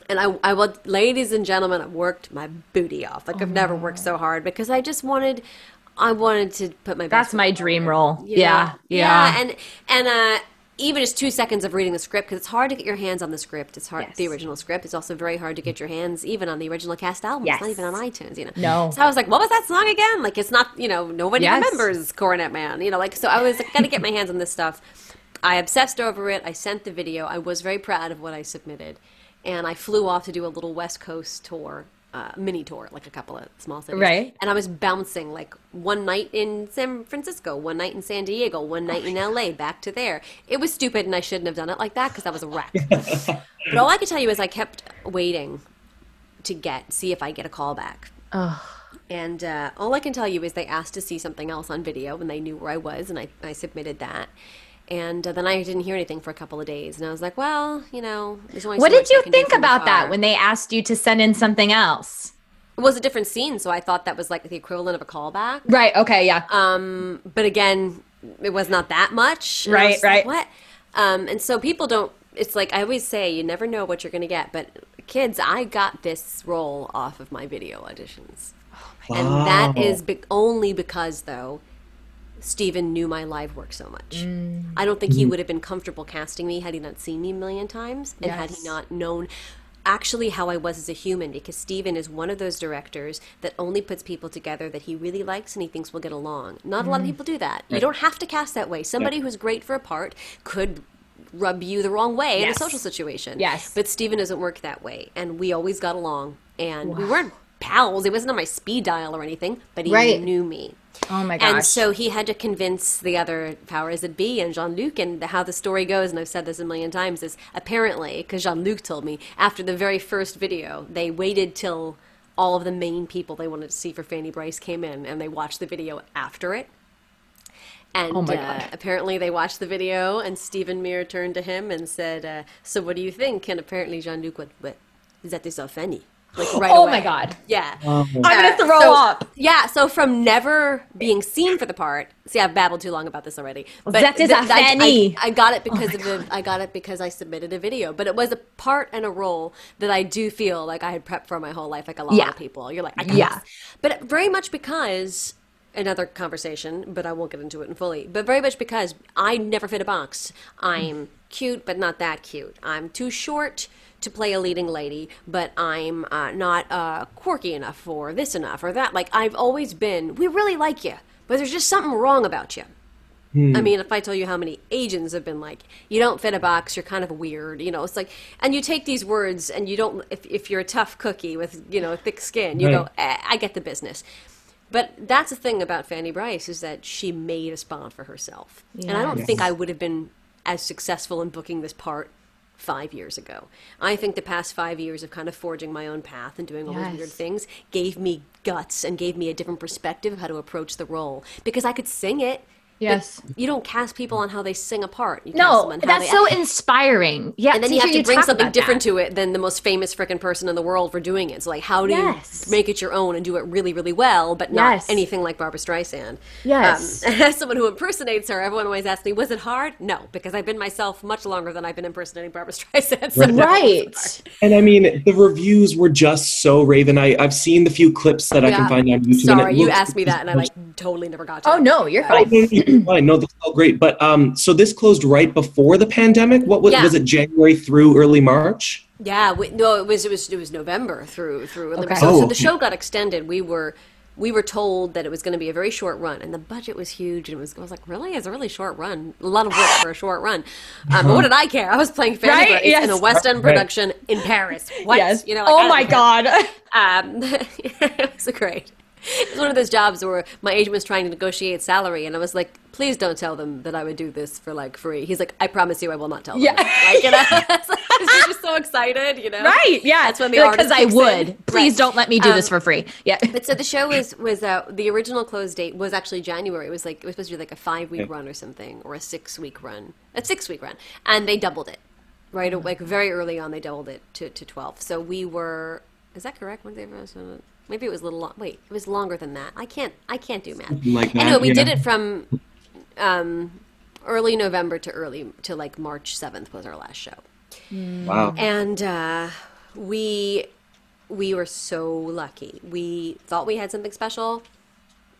And I, I was, ladies and gentlemen, I worked my booty off. Like I've never worked so hard because I just wanted, I wanted to put my. best that's my dream forward role. you? Yeah, yeah. yeah, and and uh, even just two seconds of reading the script because it's hard to get your hands on the script. It's hard Yes. the original script. It's also very hard to get your hands even on the original cast album. It's not even on iTunes. You know. No. So I was like, what was that song again? Like it's not. You know, nobody Yes. remembers Cornet Man. You know, like so I was like, gotta get my hands on this stuff. I obsessed over it. I sent the video. I was very proud of what I submitted, and I flew off to do a little West Coast tour. Uh, mini tour, like a couple of small cities. Right. And I was bouncing like one night in San Francisco, one night in San Diego, one night in LA, back to there. It was stupid and I shouldn't have done it like that because I was a wreck. but all I can tell you is I kept waiting to get, see if I get a call back. And uh, all I can tell you is they asked to see something else on video and they knew where I was and I, I submitted that. And uh, then I didn't hear anything for a couple of days. And I was like, well, you know, there's only What so did you think about that when they asked you to send in something else? It was a different scene, so I thought that was like the equivalent of a callback. Right. Okay. Yeah. Um, but again, it was not that much. And I Right, like, right. what? Um, and so people don't. It's like I always say, you never know what you're going to get. But kids, I got this role off of my video auditions. And that Wow. is be- only because, though, Stephen knew my live work so much. Mm. I don't think he mm. would have been comfortable casting me had he not seen me a million times and had he not known actually how I was as a human because Stephen is one of those directors that only puts people together that he really likes and he thinks will get along. Not a lot of mm. people do that. You don't have to cast that way. Somebody who's great for a part could rub you the wrong way in a social situation. Yes. But Stephen doesn't work that way. And we always got along. And we weren't pals. He wasn't on my speed dial or anything, but he Right. knew me. Oh my gosh. And so he had to convince the other powers that be and Jean Luc. And how the story goes, and I've said this a million times, is apparently, because Jean Luc told me, after the very first video, they waited till all of the main people they wanted to see for Fanny Brice came in and they watched the video after it. And Oh my uh, apparently they watched the video, and Stephen Mear turned to him and said, uh, "So what do you think?" And apparently Jean Luc went, "What? That is so funny." Like right oh away. my god. Oh. Yeah. I'm gonna throw so- up. Yeah, so from never being seen for the part, see, I've babbled too long about this already. But that is th- a I- Fanny. I, I got it oh because of the, I got it because I submitted a video, but it was a part and a role that I do feel like I had prepped for my whole life, like a lot Yeah. of people. You're like, I got Yeah. this. but very much because another conversation, but I won't get into it in fully. But very much because I never fit a box. I'm cute, but not that cute. I'm too short to play a leading lady, but I'm uh, not uh, quirky enough or this enough or that. Like I've always been. We really like you, but there's just something wrong about you. I mean, if I tell you how many agents have been like, you don't fit a box, you're kind of weird, you know, it's like, and you take these words and you don't, if, if you're a tough cookie with, you know, thick skin, you go, eh, I get the business. But that's the thing about Fanny Brice is that she made a spawn for herself. And I don't Yes. think I would have been as successful in booking this part five years ago. I think the past five years of kind of forging my own path and doing all these weird things gave me guts and gave me a different perspective of how to approach the role because I could sing it. But Yes. you don't cast people on how they sing a part. You cast them No, on how that's they so act. inspiring. Yeah, And then to you have hear to bring something different that. to it than the most famous freaking person in the world for doing it. So, like, how do Yes. you make it your own and do it really, really well, but not Yes. anything like Barbra Streisand? Yes. Um, as someone who impersonates her, everyone always asks me, "Was it hard?" No, because I've been myself much longer than I've been impersonating Barbra Streisand. So no, it wasn't hard. Right. And I mean, the reviews were just so raven. I, I've seen the few clips that I can find on YouTube. Sorry, you asked me that, and I like totally never got to. Oh it. no, you're fine. No, fine. No, that's all great. But um, so this closed right before the pandemic. What was, Yeah. was it? January through early March. Yeah, we, no, it was it was it was November through through. Okay. So, Oh, so the okay. show got extended. We were we were told that it was going to be a very short run, and the budget was huge. And it was I was like, really, it's a really short run, a lot of work for a short run. Um, but what did I care? I was playing Fanny Right? Grace Yes. in a West End Right. production in Paris. What? Yes. You know? like, oh my don't care. god. Um, it was great. It was one of those jobs where my agent was trying to negotiate salary, and I was like, "Please don't tell them that I would do this for like free." He's like, "I promise you, I will not tell them." Yeah. like, you know, it's like, 'cause you're just so excited, you know. right. Yeah. that's when the because artist I would. in. Please Right. don't let me do this Um, for free. Yeah. But so the show was was uh, the original close date was actually January. It was like it was supposed to be like a five week run or something, or a six week run, a six week run, and they doubled it. Right, like very early on, they doubled it to, to twelve. So we were. Is that correct? When they maybe it was a little. Long, wait, it was longer than that. I can't. I can't do math. Like that, Anyway, we did it from um, early November to early to like March seventh was our last show Wow. and uh, we we were so lucky. We thought we had something special.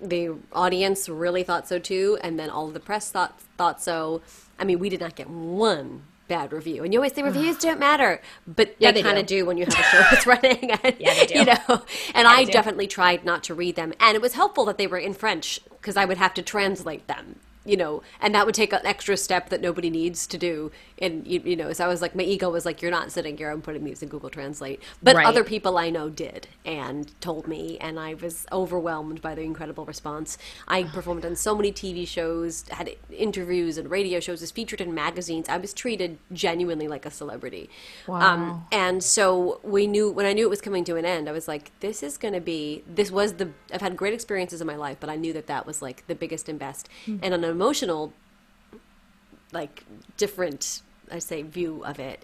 The audience really thought so too, and then all of the press thought thought so. I mean, we did not get one bad review. And you always say reviews don't matter, but Yeah, they, they kind of do. do when you have a show that's running. And, Yeah, they do. You know, and I definitely tried not to read them, and it was helpful that they were in French because I would have to translate them. You know, and that would take an extra step that nobody needs to do. And you, you know, so I was like, my ego was like, "You're not sitting here. I'm putting these in Google Translate." But Right. other people I know did and told me, and I was overwhelmed by the incredible response. I performed on so many TV shows, had interviews and radio shows, was featured in magazines. I was treated genuinely like a celebrity. Um, and so we knew when I knew it was coming to an end, I was like, "This is going to be. This was the. I've had great experiences in my life, but I knew that that was like the biggest and best. And on emotional like different I say view of it.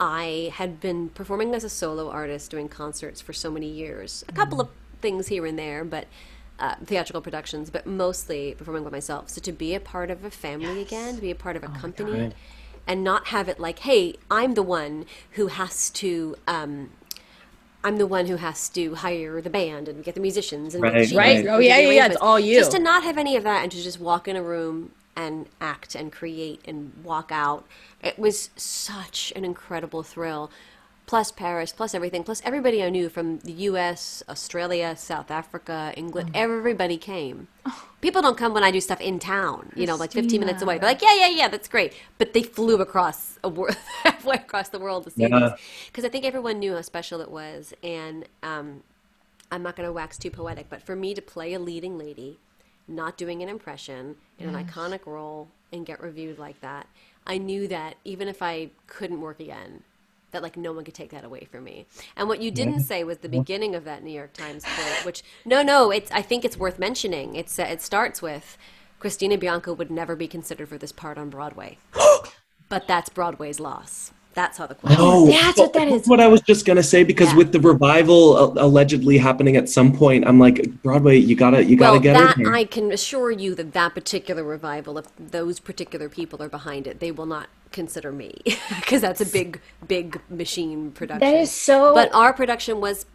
I had been performing as a solo artist doing concerts for so many years. A couple of things here and there, but uh, theatrical productions, but mostly performing by myself. So to be a part of a family again, to be a part of a company, and not have it like, hey, I'm the one who has to. Um, I'm the one who has to hire the band and get the musicians and get the Right, right. and Oh, yeah, yeah, yeah, it's all you. Just to not have any of that and to just walk in a room and act and create and walk out. It was such an incredible thrill. Plus Paris, plus everything, plus everybody I knew from the U.S., Australia, South Africa, England. Oh. Everybody came. People don't come when I do stuff in town, you know, like 15 minutes away. They're like, yeah, yeah, yeah, that's great. But they flew across a wor- halfway across the world to see Yeah. these because I think everyone knew how special it was. And um, I'm not going to wax too poetic, but for me to play a leading lady, not doing an impression in an iconic role and get reviewed like that, I knew that even if I couldn't work again, that like no one could take that away from me. And what you didn't say was the beginning of that New York Times quote, which no, no, it's I think it's worth mentioning. It's uh, it starts with Christina Bianco would never be considered for this part on Broadway, but that's Broadway's loss. That's how the quote. Oh, That's what that is. What I was just gonna say because Yeah. with the revival uh, allegedly happening at some point, I'm like Broadway, you gotta you gotta well, get that in here. I can assure you that that particular revival, if those particular people are behind it, they will not consider me because that's a big, big machine production. That is so. But our production was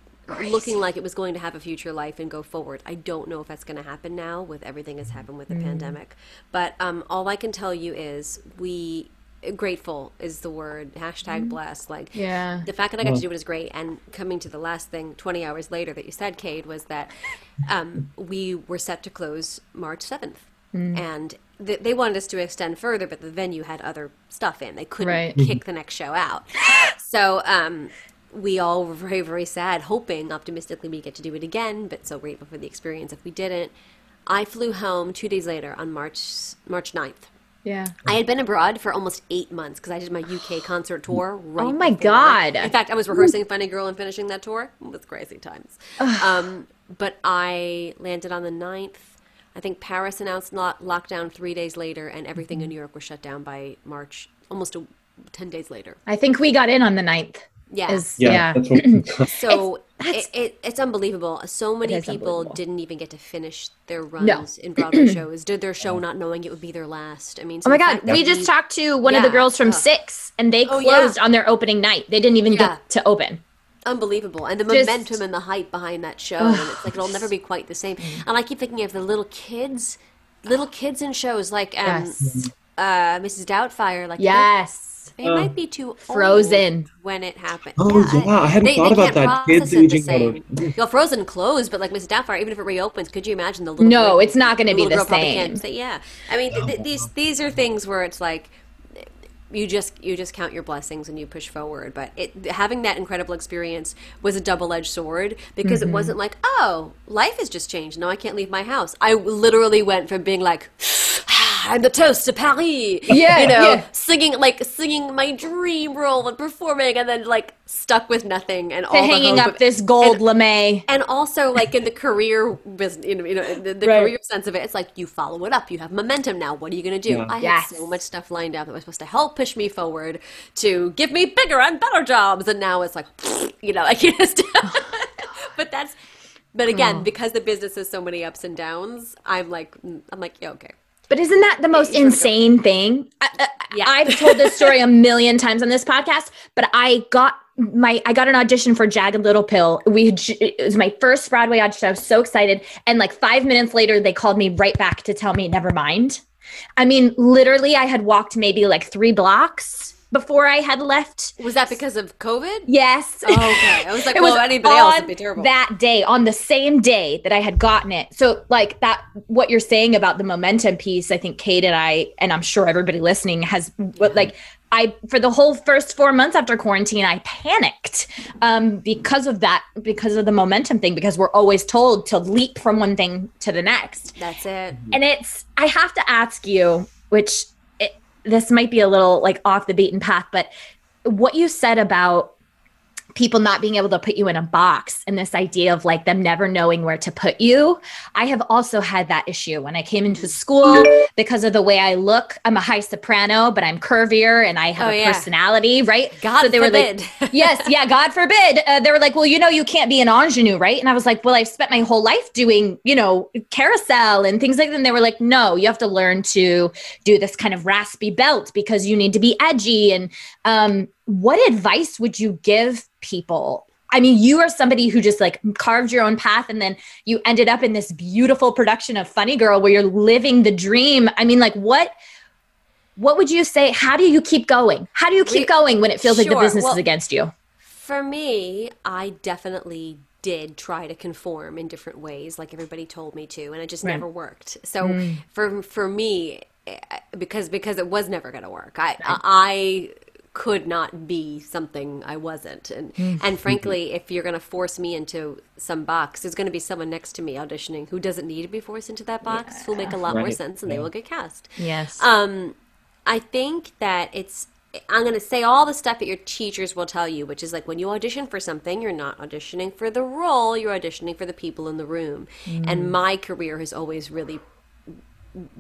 looking like it was going to have a future life and go forward. I don't know if that's going to happen now with everything that's happened with the Mm. pandemic. But um, all I can tell you is we grateful is the word hashtag blessed like Mm-hmm. Yeah. the fact that I got to do it is great. And coming to the last thing, 20 hours later that you said, Cade, was that um, we were set to close March 7th. Mm. And th- they wanted us to extend further, but the venue had other stuff in. They couldn't Right. kick the next show out. So um, we all were very, very sad, hoping optimistically we get to do it again, but so grateful for the experience if we didn't. I flew home two days later on March March 9th. Yeah. I had been abroad for almost eight months because I did my UK concert tour. Right Oh my before. God. In fact, I was rehearsing Funny Girl and finishing that tour. It was crazy times. um, but I landed on the 9th. I think Paris announced lock- lockdown three days later, and everything in New York was shut down by March, almost a, 10 days later. I think we got in on the 9th. Yeah. Is, yeah, yeah. So that's- it, it, it's unbelievable. So many people didn't even get to finish their runs in Broadway shows. Did their show not knowing it would be their last. I mean, Oh my God. We just talked to one of the girls from Oh. Six, and they Oh, closed yeah. on their opening night. They didn't even Yeah. get to open. unbelievable and the Just- momentum and the hype behind that show and it's like it'll never be quite the same and i keep thinking of the little kids little kids in shows like um Yes. uh mrs doubtfire like Yes. They, they might be too Frozen. old when it happened Oh, yeah, I hadn't thought about that. Kids it the aging out of- same. Well, Frozen closed, but like Mrs. Doubtfire, even if it reopens, could you imagine the little? No, girl- it's not gonna be the same. say- yeah, I mean, th- th- these these are things where it's like you just you just count your blessings and you push forward. But it having that incredible experience was a double edged sword because Mm-hmm. it wasn't like oh life has just changed. Now I can't leave my house. I literally went from being like. I'm the toast to Paris. Yeah, you know, yeah. singing like singing my dream role and performing, and then like stuck with nothing and To all hanging hope up of- this gold and- lame. and also like in the career business you know, you know the, the Right. career sense of it it's like you follow it up you have momentum now what are you going to do Yeah. i Yes. had so much stuff lined up that was supposed to help push me forward to give me bigger and better jobs and now it's like you know like you just but that's but again because the business has so many ups and downs i'm like mm, i'm like yeah okay But isn't that the most insane thing? I, I, Yeah. I've told this story a million times on this podcast, but I got my I got an audition for Jagged Little Pill. We had it was my first Broadway audition. I was so excited, and like five minutes later, they called me right back to tell me never mind. I mean, literally, I had walked maybe like three blocks before I had left. was that because of covid Yes. Oh, okay i was like It well was anybody else would be terrible That day, on the same day that I had gotten it. So, like that, what you're saying about the momentum piece, I think Kate and I, and I'm sure everybody listening has, what like, I for the whole first four months after quarantine, I panicked um, because of that, because of the momentum thing, because we're always told to leap from one thing to the next. that's it And it's, I have to ask you, which this might be a little like off the beaten path, but what you said about people not being able to put you in a box and this idea of like them never knowing where to put you. I have also had that issue when I came into school because of the way I look. I'm a high soprano, but I'm curvier and I have Oh, a yeah. personality, right? God so they forbid. were like, yes, yeah, God forbid. Uh, they were like, well, you know, you can't be an ingenue, right? And I was like, well, I've spent my whole life doing, you know, carousel and things like that. And they were like, no, you have to learn to do this kind of raspy belt because you need to be edgy. And um, what advice would you give people? I mean, you are somebody who just like carved your own path and then you ended up in this beautiful production of Funny Girl where you're living the dream. I mean, like what what would you say? How do you keep going? How do you keep going when it feels like the business Well- is against you? For me, I definitely did try to conform in different ways, like everybody told me to, and it just Right. never worked. So for for me, eh, because because it was never going to work, I I could not be something I wasn't, and and frankly, if you're going to force me into some box, there's going to be someone next to me auditioning who doesn't need to be forced into that box, who'll make a lot more sense, and they will get cast. Yes. Um, I think that it's. I'm going to say all the stuff that your teachers will tell you, which is like when you audition for something, you're not auditioning for the role, you're auditioning for the people in the room. And my career has always really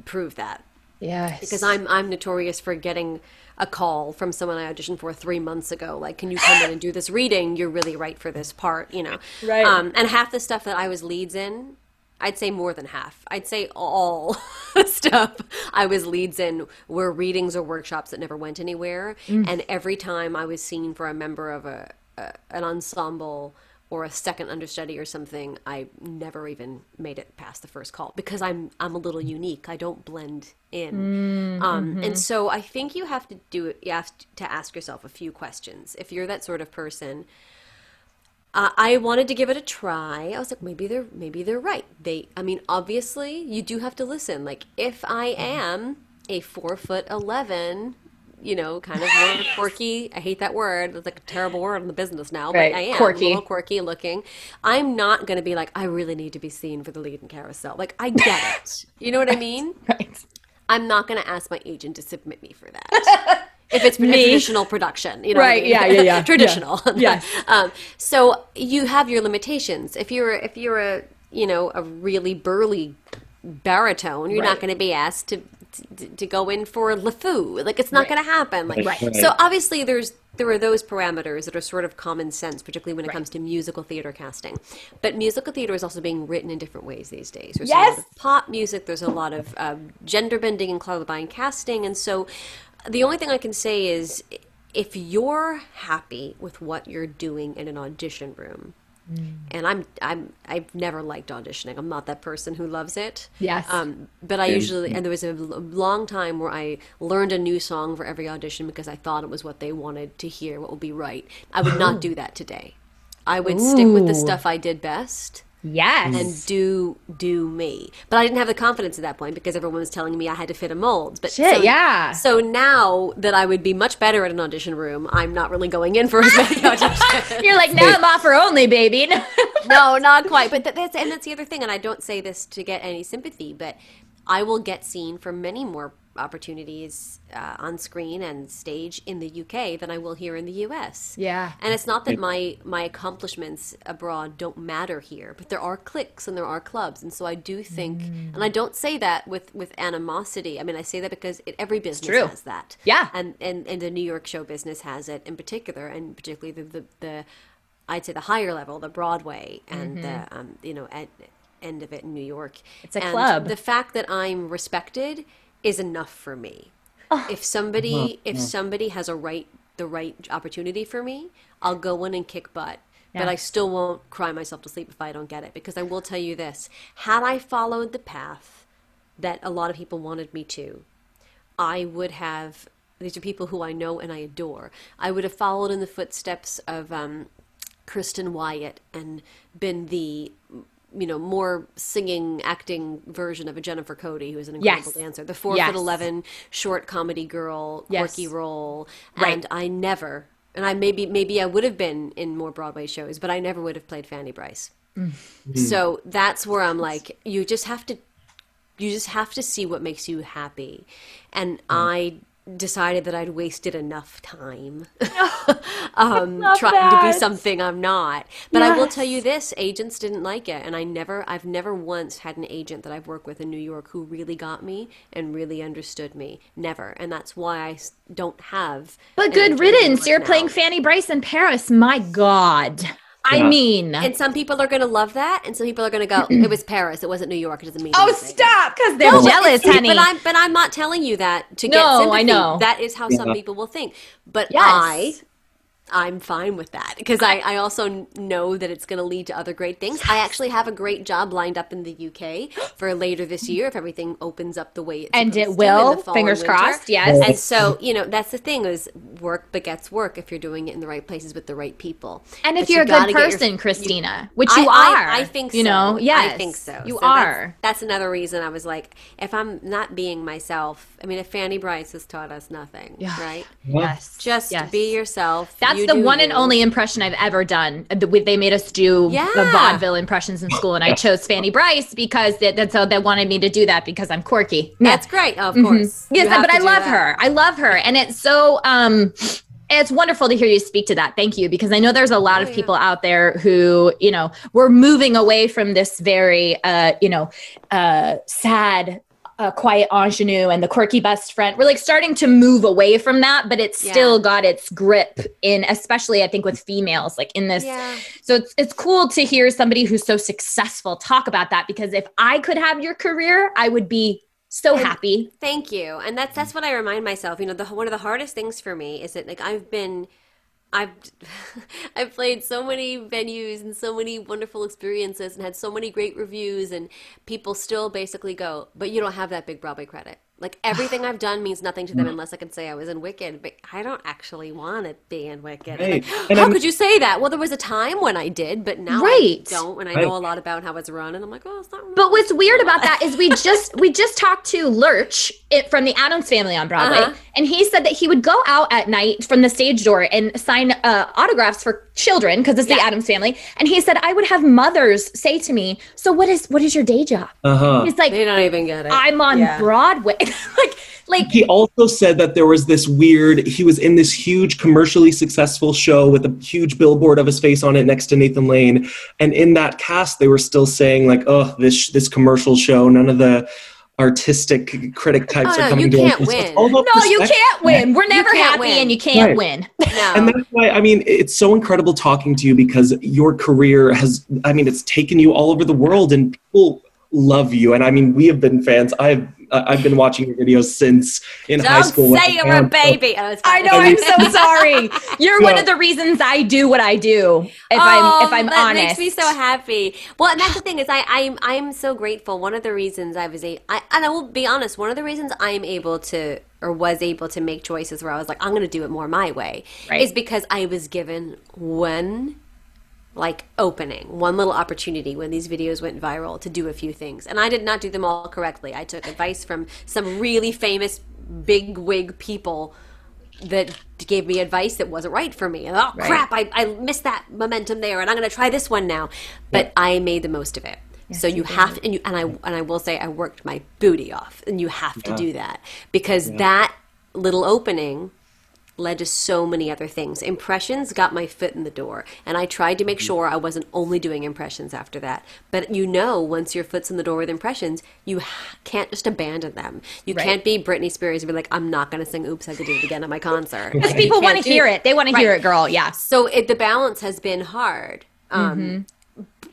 proved that yes. because I'm I'm notorious for getting a call from someone I auditioned for three months ago. Like, can you come in and do this reading? You're really right for this part, you know. Right. Um, and half the stuff that I was leads in, I'd say more than half. I'd say all stuff I was leads in were readings or workshops that never went anywhere. And every time I was seen for a member of a, a an ensemble or a second understudy or something, I never even made it past the first call because I'm I'm a little unique. I don't blend in. Um, and so I think you have to do. You have to ask yourself a few questions. If you're that sort of person, uh, I wanted to give it a try. I was like, maybe they're maybe they're right. They, I mean, obviously, you do have to listen. Like, if I am a four foot eleven, you know, kind of more quirky. I hate that word. It's like a terrible word in the business now, Right, but I am quirky. a little quirky looking. I'm not going to be like, I really need to be seen for the lead in Carousel. Like, I get it. You know what I mean? right. I'm not going to ask my agent to submit me for that. If it's a traditional production, you know, what I Right, mean? yeah, yeah, yeah, traditional. yeah. Yes. um, so you have your limitations. If you're if you're a you know a really burly baritone, you're not going to be asked to, to to go in for LeFou. Like it's not Right. going to happen. Like Right. Right. so, obviously there's there are those parameters that are sort of common sense, particularly when it comes to musical theater casting. But musical theater is also being written in different ways these days. There's a lot Yes. of pop music. There's a lot of um, gender bending and colorblind casting, and so the only thing I can say is if you're happy with what you're doing in an audition room. And I'm I'm I've never liked auditioning. I'm not that person who loves it. Yes. Um, but I usually and there was a long time where I learned a new song for every audition because I thought it was what they wanted to hear, what would be right. I would not do that today. I would stick with the stuff I did best Yes. and do do me. But I didn't have the confidence at that point because everyone was telling me I had to fit a mold. But Shit, so, yeah. So now that I would be much better at an audition room, I'm not really going in for as many auditions. You're like, now I'm offer only, baby. no, not quite. But that's and that's the other thing. And I don't say this to get any sympathy, but I will get seen for many more opportunities uh, on screen and stage in the UK than I will here in the US. Yeah. And it's not that my my accomplishments abroad don't matter here, but there are cliques and there are clubs, and so I do think, Mm. and I don't say that with with animosity. I mean, I say that because it, every business has that. Yeah. And and and the New York show business has it in particular, and particularly the the, the I'd say the higher level, the Broadway, and the um, you know at, end of it in New York. Mm-hmm. It's a And club. The fact that I'm respected is enough for me. Oh. If somebody if somebody has a right the right opportunity for me, I'll go in and kick butt. But I still won't cry myself to sleep if I don't get it because I will tell you this. Had I followed the path that a lot of people wanted me to, I would have these are people who I know and I adore. I would have followed in the footsteps of um, Kirsten Wyatt and been the you know more singing acting version of a Jennifer Cody who is an incredible Yes. dancer the four Yes. foot eleven short comedy girl Yes. quirky role Right. and I never and I maybe maybe I would have been in more Broadway shows but I never would have played Fanny Brice mm-hmm. so that's where I'm like you just have to you just have to see what makes you happy and mm. i decided that I'd wasted enough time um, trying to be something I'm not. But I will tell you this: agents didn't like it, and I never, I've never once had an agent that I've worked with in New York who really got me and really understood me. Never, and that's why I don't have. But good agent in New riddance. You're now. playing Fanny Brice in Paris. My God. I Yeah. mean, And some people are going to love that, and some people are going to go, "It was Paris. It wasn't New York. It doesn't mean." oh, anything." stop, because they're No, jealous, it's- honey. But I'm but I'm not telling you that to get No, I know. That is how some people will think. But Yes. I I'm fine with that because I, I also know that it's going to lead to other great things. I actually have a great job lined up in the UK for later this year if everything opens up the way it's and it supposed to in will. the fall Fingers and crossed. Yes. And so, you know, that's the thing is work begets work if you're doing it in the right places with the right people. And if But you're you a good gotta your- person, you- Christina, which you I- are. I, think You so. know, yes. I think so. You So that's- are. That's, another reason I was like, if I'm not being myself, I mean, if Fanny Brice has taught us nothing, Yeah. right? Yes. Just yes. be yourself. That's You the do one and only impression I've ever done. The- we- They made us do the Yeah. vaudeville impressions in school, and I chose Fanny Brice because that, that's how they wanted me to do that because I'm quirky. Yeah. That's great. Of course. Yes, but I love that. her. I love her, and it's so um, it's wonderful to hear you speak to that. Thank you, because I know there's a lot Oh, of yeah. people out there who you know we're moving away from this very uh, you know uh, sad. Uh, quiet ingenue and the quirky best friend. We're like starting to move away from that, but it's Yeah. still got its grip in, especially I think with females, like in this Yeah. so it's it's cool to hear somebody who's so successful talk about that because if I could have your career, I would be so And- happy. Thank you. And that's that's what I remind myself. You know, the one of the hardest things for me is that like I've been I've I've played so many venues and so many wonderful experiences and had so many great reviews and people still basically go, "But you don't have that big Broadway credit." Like everything I've done means nothing to them unless I can say I was in Wicked, but I don't actually want to be in Wicked. Right. like, How I'm- could you say that? Well, there was a time when I did, but now Right. I don't, and I Right. know a lot about how it's run, and I'm like, oh, it's not. Really But what's weird about that is we just we just talked to Lurch it, from the Addams Family on Broadway, Uh-huh. and he said that he would go out at night from the stage door and sign uh, autographs for children because it's the Addams Family. And he said I would have mothers say to me, "So what is what is your day job?" Uh huh. He's like, they don't even get it. "I'm on Yeah. Broadway." like like He also said that there was this weird, he was in this huge commercially successful show with a huge billboard of his face on it next to Nathan Lane. And in that cast, they were still saying, like, oh, this, this commercial show, none of the artistic critic types Oh, are coming you to can't win. no, you can't win. We're never happy, win. and you can't Right. win. no. And that's why, I mean, it's so incredible talking to you because your career has, I mean, it's taken you all over the world and people love you. And I mean, we have been fans. I've, uh, I've been watching your videos since in high Don't school. say you're a baby. Oh, I know. I'm so sorry. You're one of the reasons I do what I do. If I'm if I'm Oh, that honest, makes me so happy. Well, and that's the thing is, I I'm I'm so grateful. One of the reasons I was a, I, and I will be honest, one of the reasons I'm able to or was able to make choices where I was like, I'm going to do it more my way, Right. is because I was given one like opening, one little opportunity when these videos went viral to do a few things. And I did not do them all correctly. I took advice from some really famous big wig people that gave me advice that wasn't right for me. And, oh Right. crap, I, I missed that momentum there and I'm going to try this one now. But I made the most of it. so you, have and you and I and I will say I worked my booty off and you have to do that because that little opening led to so many other things. Impressions got my foot in the door, and I tried to Mm-hmm. make sure I wasn't only doing impressions after that. But you know, once your foot's in the door with impressions, you can't just abandon them. You Right. can't be Britney Spears and be like, "I'm not going to sing Oops, I Did It Again" at my concert." because people want to hear it. They want to hear it, girl. Yeah. So it, the balance has been hard. Um, Mm-hmm.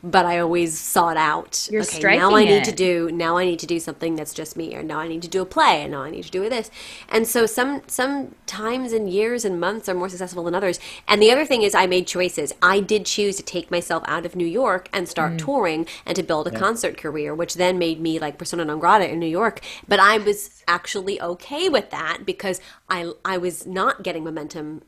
But I always sought out. You're okay, now striking I need to do. Now I need to do something that's just me, or now I need to do a play, and now I need to do this. And so some some times and years and months are more successful than others. And the other thing is, I made choices. I did choose to take myself out of New York and start Mm. touring and to build a concert career, which then made me like persona non grata in New York. But I was actually okay with that because I I was not getting momentum.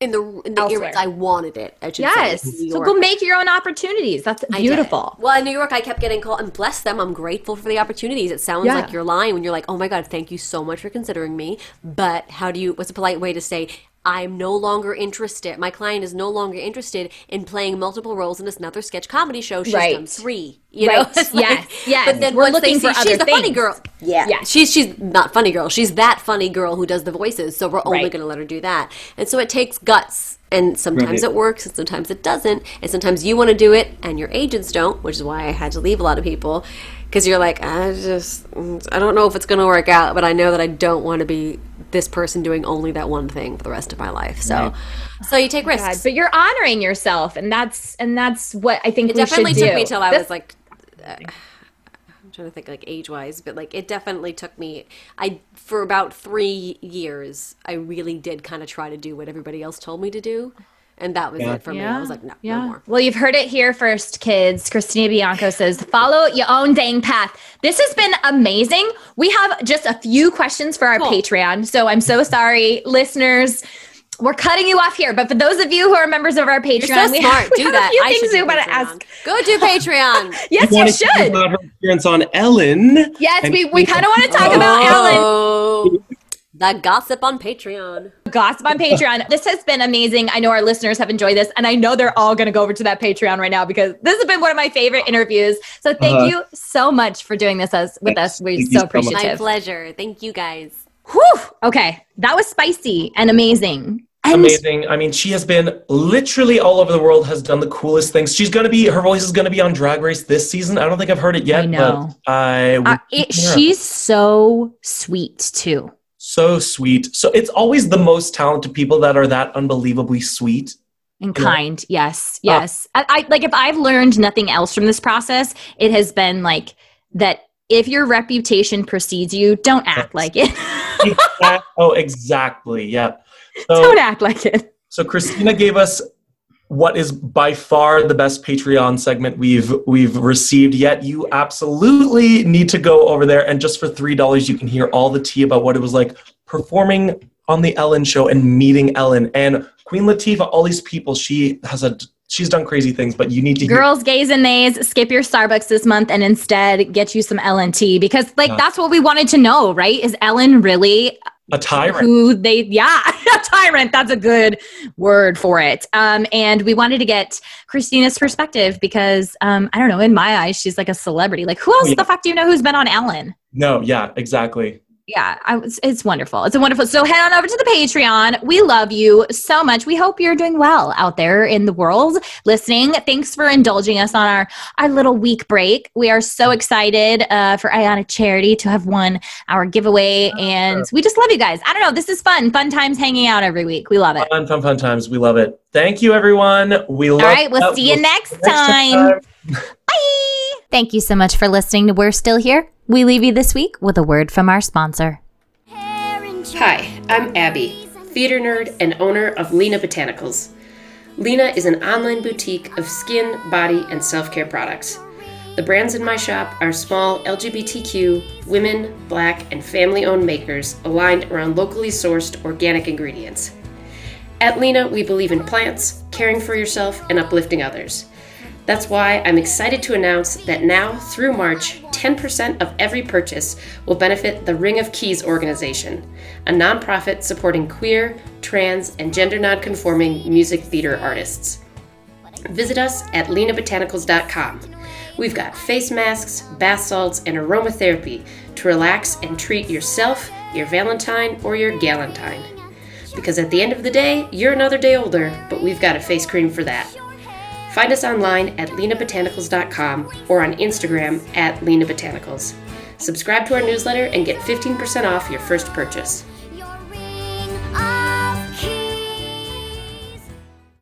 In the in the Elsewhere. I wanted it, I Yes. say. So go make your own opportunities. That's beautiful. Well, in New York, I kept getting called, and bless them, I'm grateful for the opportunities. It sounds Yeah. like you're lying when you're like, oh my God, thank you so much for considering me. But how do you, what's a polite way to say, I'm no longer interested, my client is no longer interested in playing multiple roles in another sketch comedy show. She's Right. done three. You Right. know? It's Yes. Yes. But then We're once looking they for see other she's the funny girl. Yeah. Yeah. She's she's not funny girl. She's that funny girl who does the voices. So we're only Right. going to let her do that. And so it takes guts. And sometimes Right. it works and sometimes it doesn't. And sometimes you want to do it and your agents don't, which is why I had to leave a lot of people because you're like, I just I don't know if it's going to work out, but I know that I don't want to be this person doing only that one thing for the rest of my life. So so you take risks. God, but you're honoring yourself, and that's and that's what I think it definitely took do. me till I This- was like uh, I'm trying to think like age wise, but like it definitely took me I for about 3 years I really did kind of try to do what everybody else told me to do and that was Yeah. it for me. I was like no, no more. Well, you've heard it here first, kids. Christina Bianco says, follow your own dang path. This has been amazing. We have just a few questions for our Cool. Patreon. So I'm so sorry, listeners. We're cutting you off here. But for those of you who are members of our Patreon, You're so we smart. have, we do have that. a few I things should we do want to ask. Go do Patreon. Yes, We you want to hear should. about her appearance on Ellen. Yes, we, we kind of want to talk about oh. Ellen. Oh. The gossip on Patreon. Gossip on Patreon. This has been amazing. I know our listeners have enjoyed this, and I know they're all going to go over to that Patreon right now because this has been one of my favorite interviews. So thank Uh-huh. you so much for doing this as, with Yes, us. We're thank you so so much. My pleasure. Thank you guys. Whew. Okay, that was spicy and amazing. And Amazing. I mean, she has been literally all over the world, has done the coolest things. She's going to be, her voice is going to be on Drag Race this season. I don't think I've heard it yet, I know. but I uh, it, she's so sweet too. So sweet. So it's always the most talented people that are that unbelievably sweet. and kind. Yes, oh. yes. I, I like if I've learned nothing else from this process, it has been like that. If your reputation precedes you, don't act Yes. like it. Exact- oh, exactly. Yeah. So, don't act like it. so Christina gave us what is by far the best Patreon segment we've we've received yet. You absolutely need to go over there and just for three dollars you can hear all the tea about what it was like performing on the Ellen show and meeting Ellen and Queen Latifah, all these people. She has a she's done crazy things, but you need to hear Girls, gays, and nays, skip your Starbucks this month and instead get you some Ellen tea because, like, Yeah. that's what we wanted to know, right? Is Ellen really a tyrant. who they yeah a tyrant that's a good word for it um and we wanted to get christina's perspective because um i don't know in my eyes she's like a celebrity like who else Oh, yeah. the fuck do you know who's been on ellen No, yeah, exactly. Yeah I, was it's wonderful. It's a wonderful so head on over to the patreon. We love you so much. We hope you're doing well out there in the world listening. Thanks for indulging us on our our little week break. We are so excited uh, for ionic charity to have won our giveaway and we just love you guys. I don't know this is fun. Fun times hanging out every week. We love it. Fun, fun, fun times. We love it. Thank you, everyone. We love all right we'll see you we'll next see you time Bye. Thank you so much for listening to We're Still Here. We leave you this week with a word from our sponsor. Hi, I'm Abby, theater nerd and owner of Lena Botanicals. Lena is an online boutique of skin, body, and self care products. The brands in my shop are small LGBTQ, women, black, and family owned makers aligned around locally sourced organic ingredients. At Lena, we believe in plants, caring for yourself, and uplifting others. That's why I'm excited to announce that now through March, 10% of every purchase will benefit the Ring of Keys organization, a nonprofit supporting queer, trans, and gender nonconforming music theater artists. Visit us at lenabotanicals.com. We've got face masks, bath salts, and aromatherapy to relax and treat yourself, your Valentine, or your Galentine. Because at the end of the day, you're another day older, but we've got a face cream for that. Find us online at lenabotanicals.com or on Instagram at lenabotanicals. Subscribe to our newsletter and get 15% off your first purchase.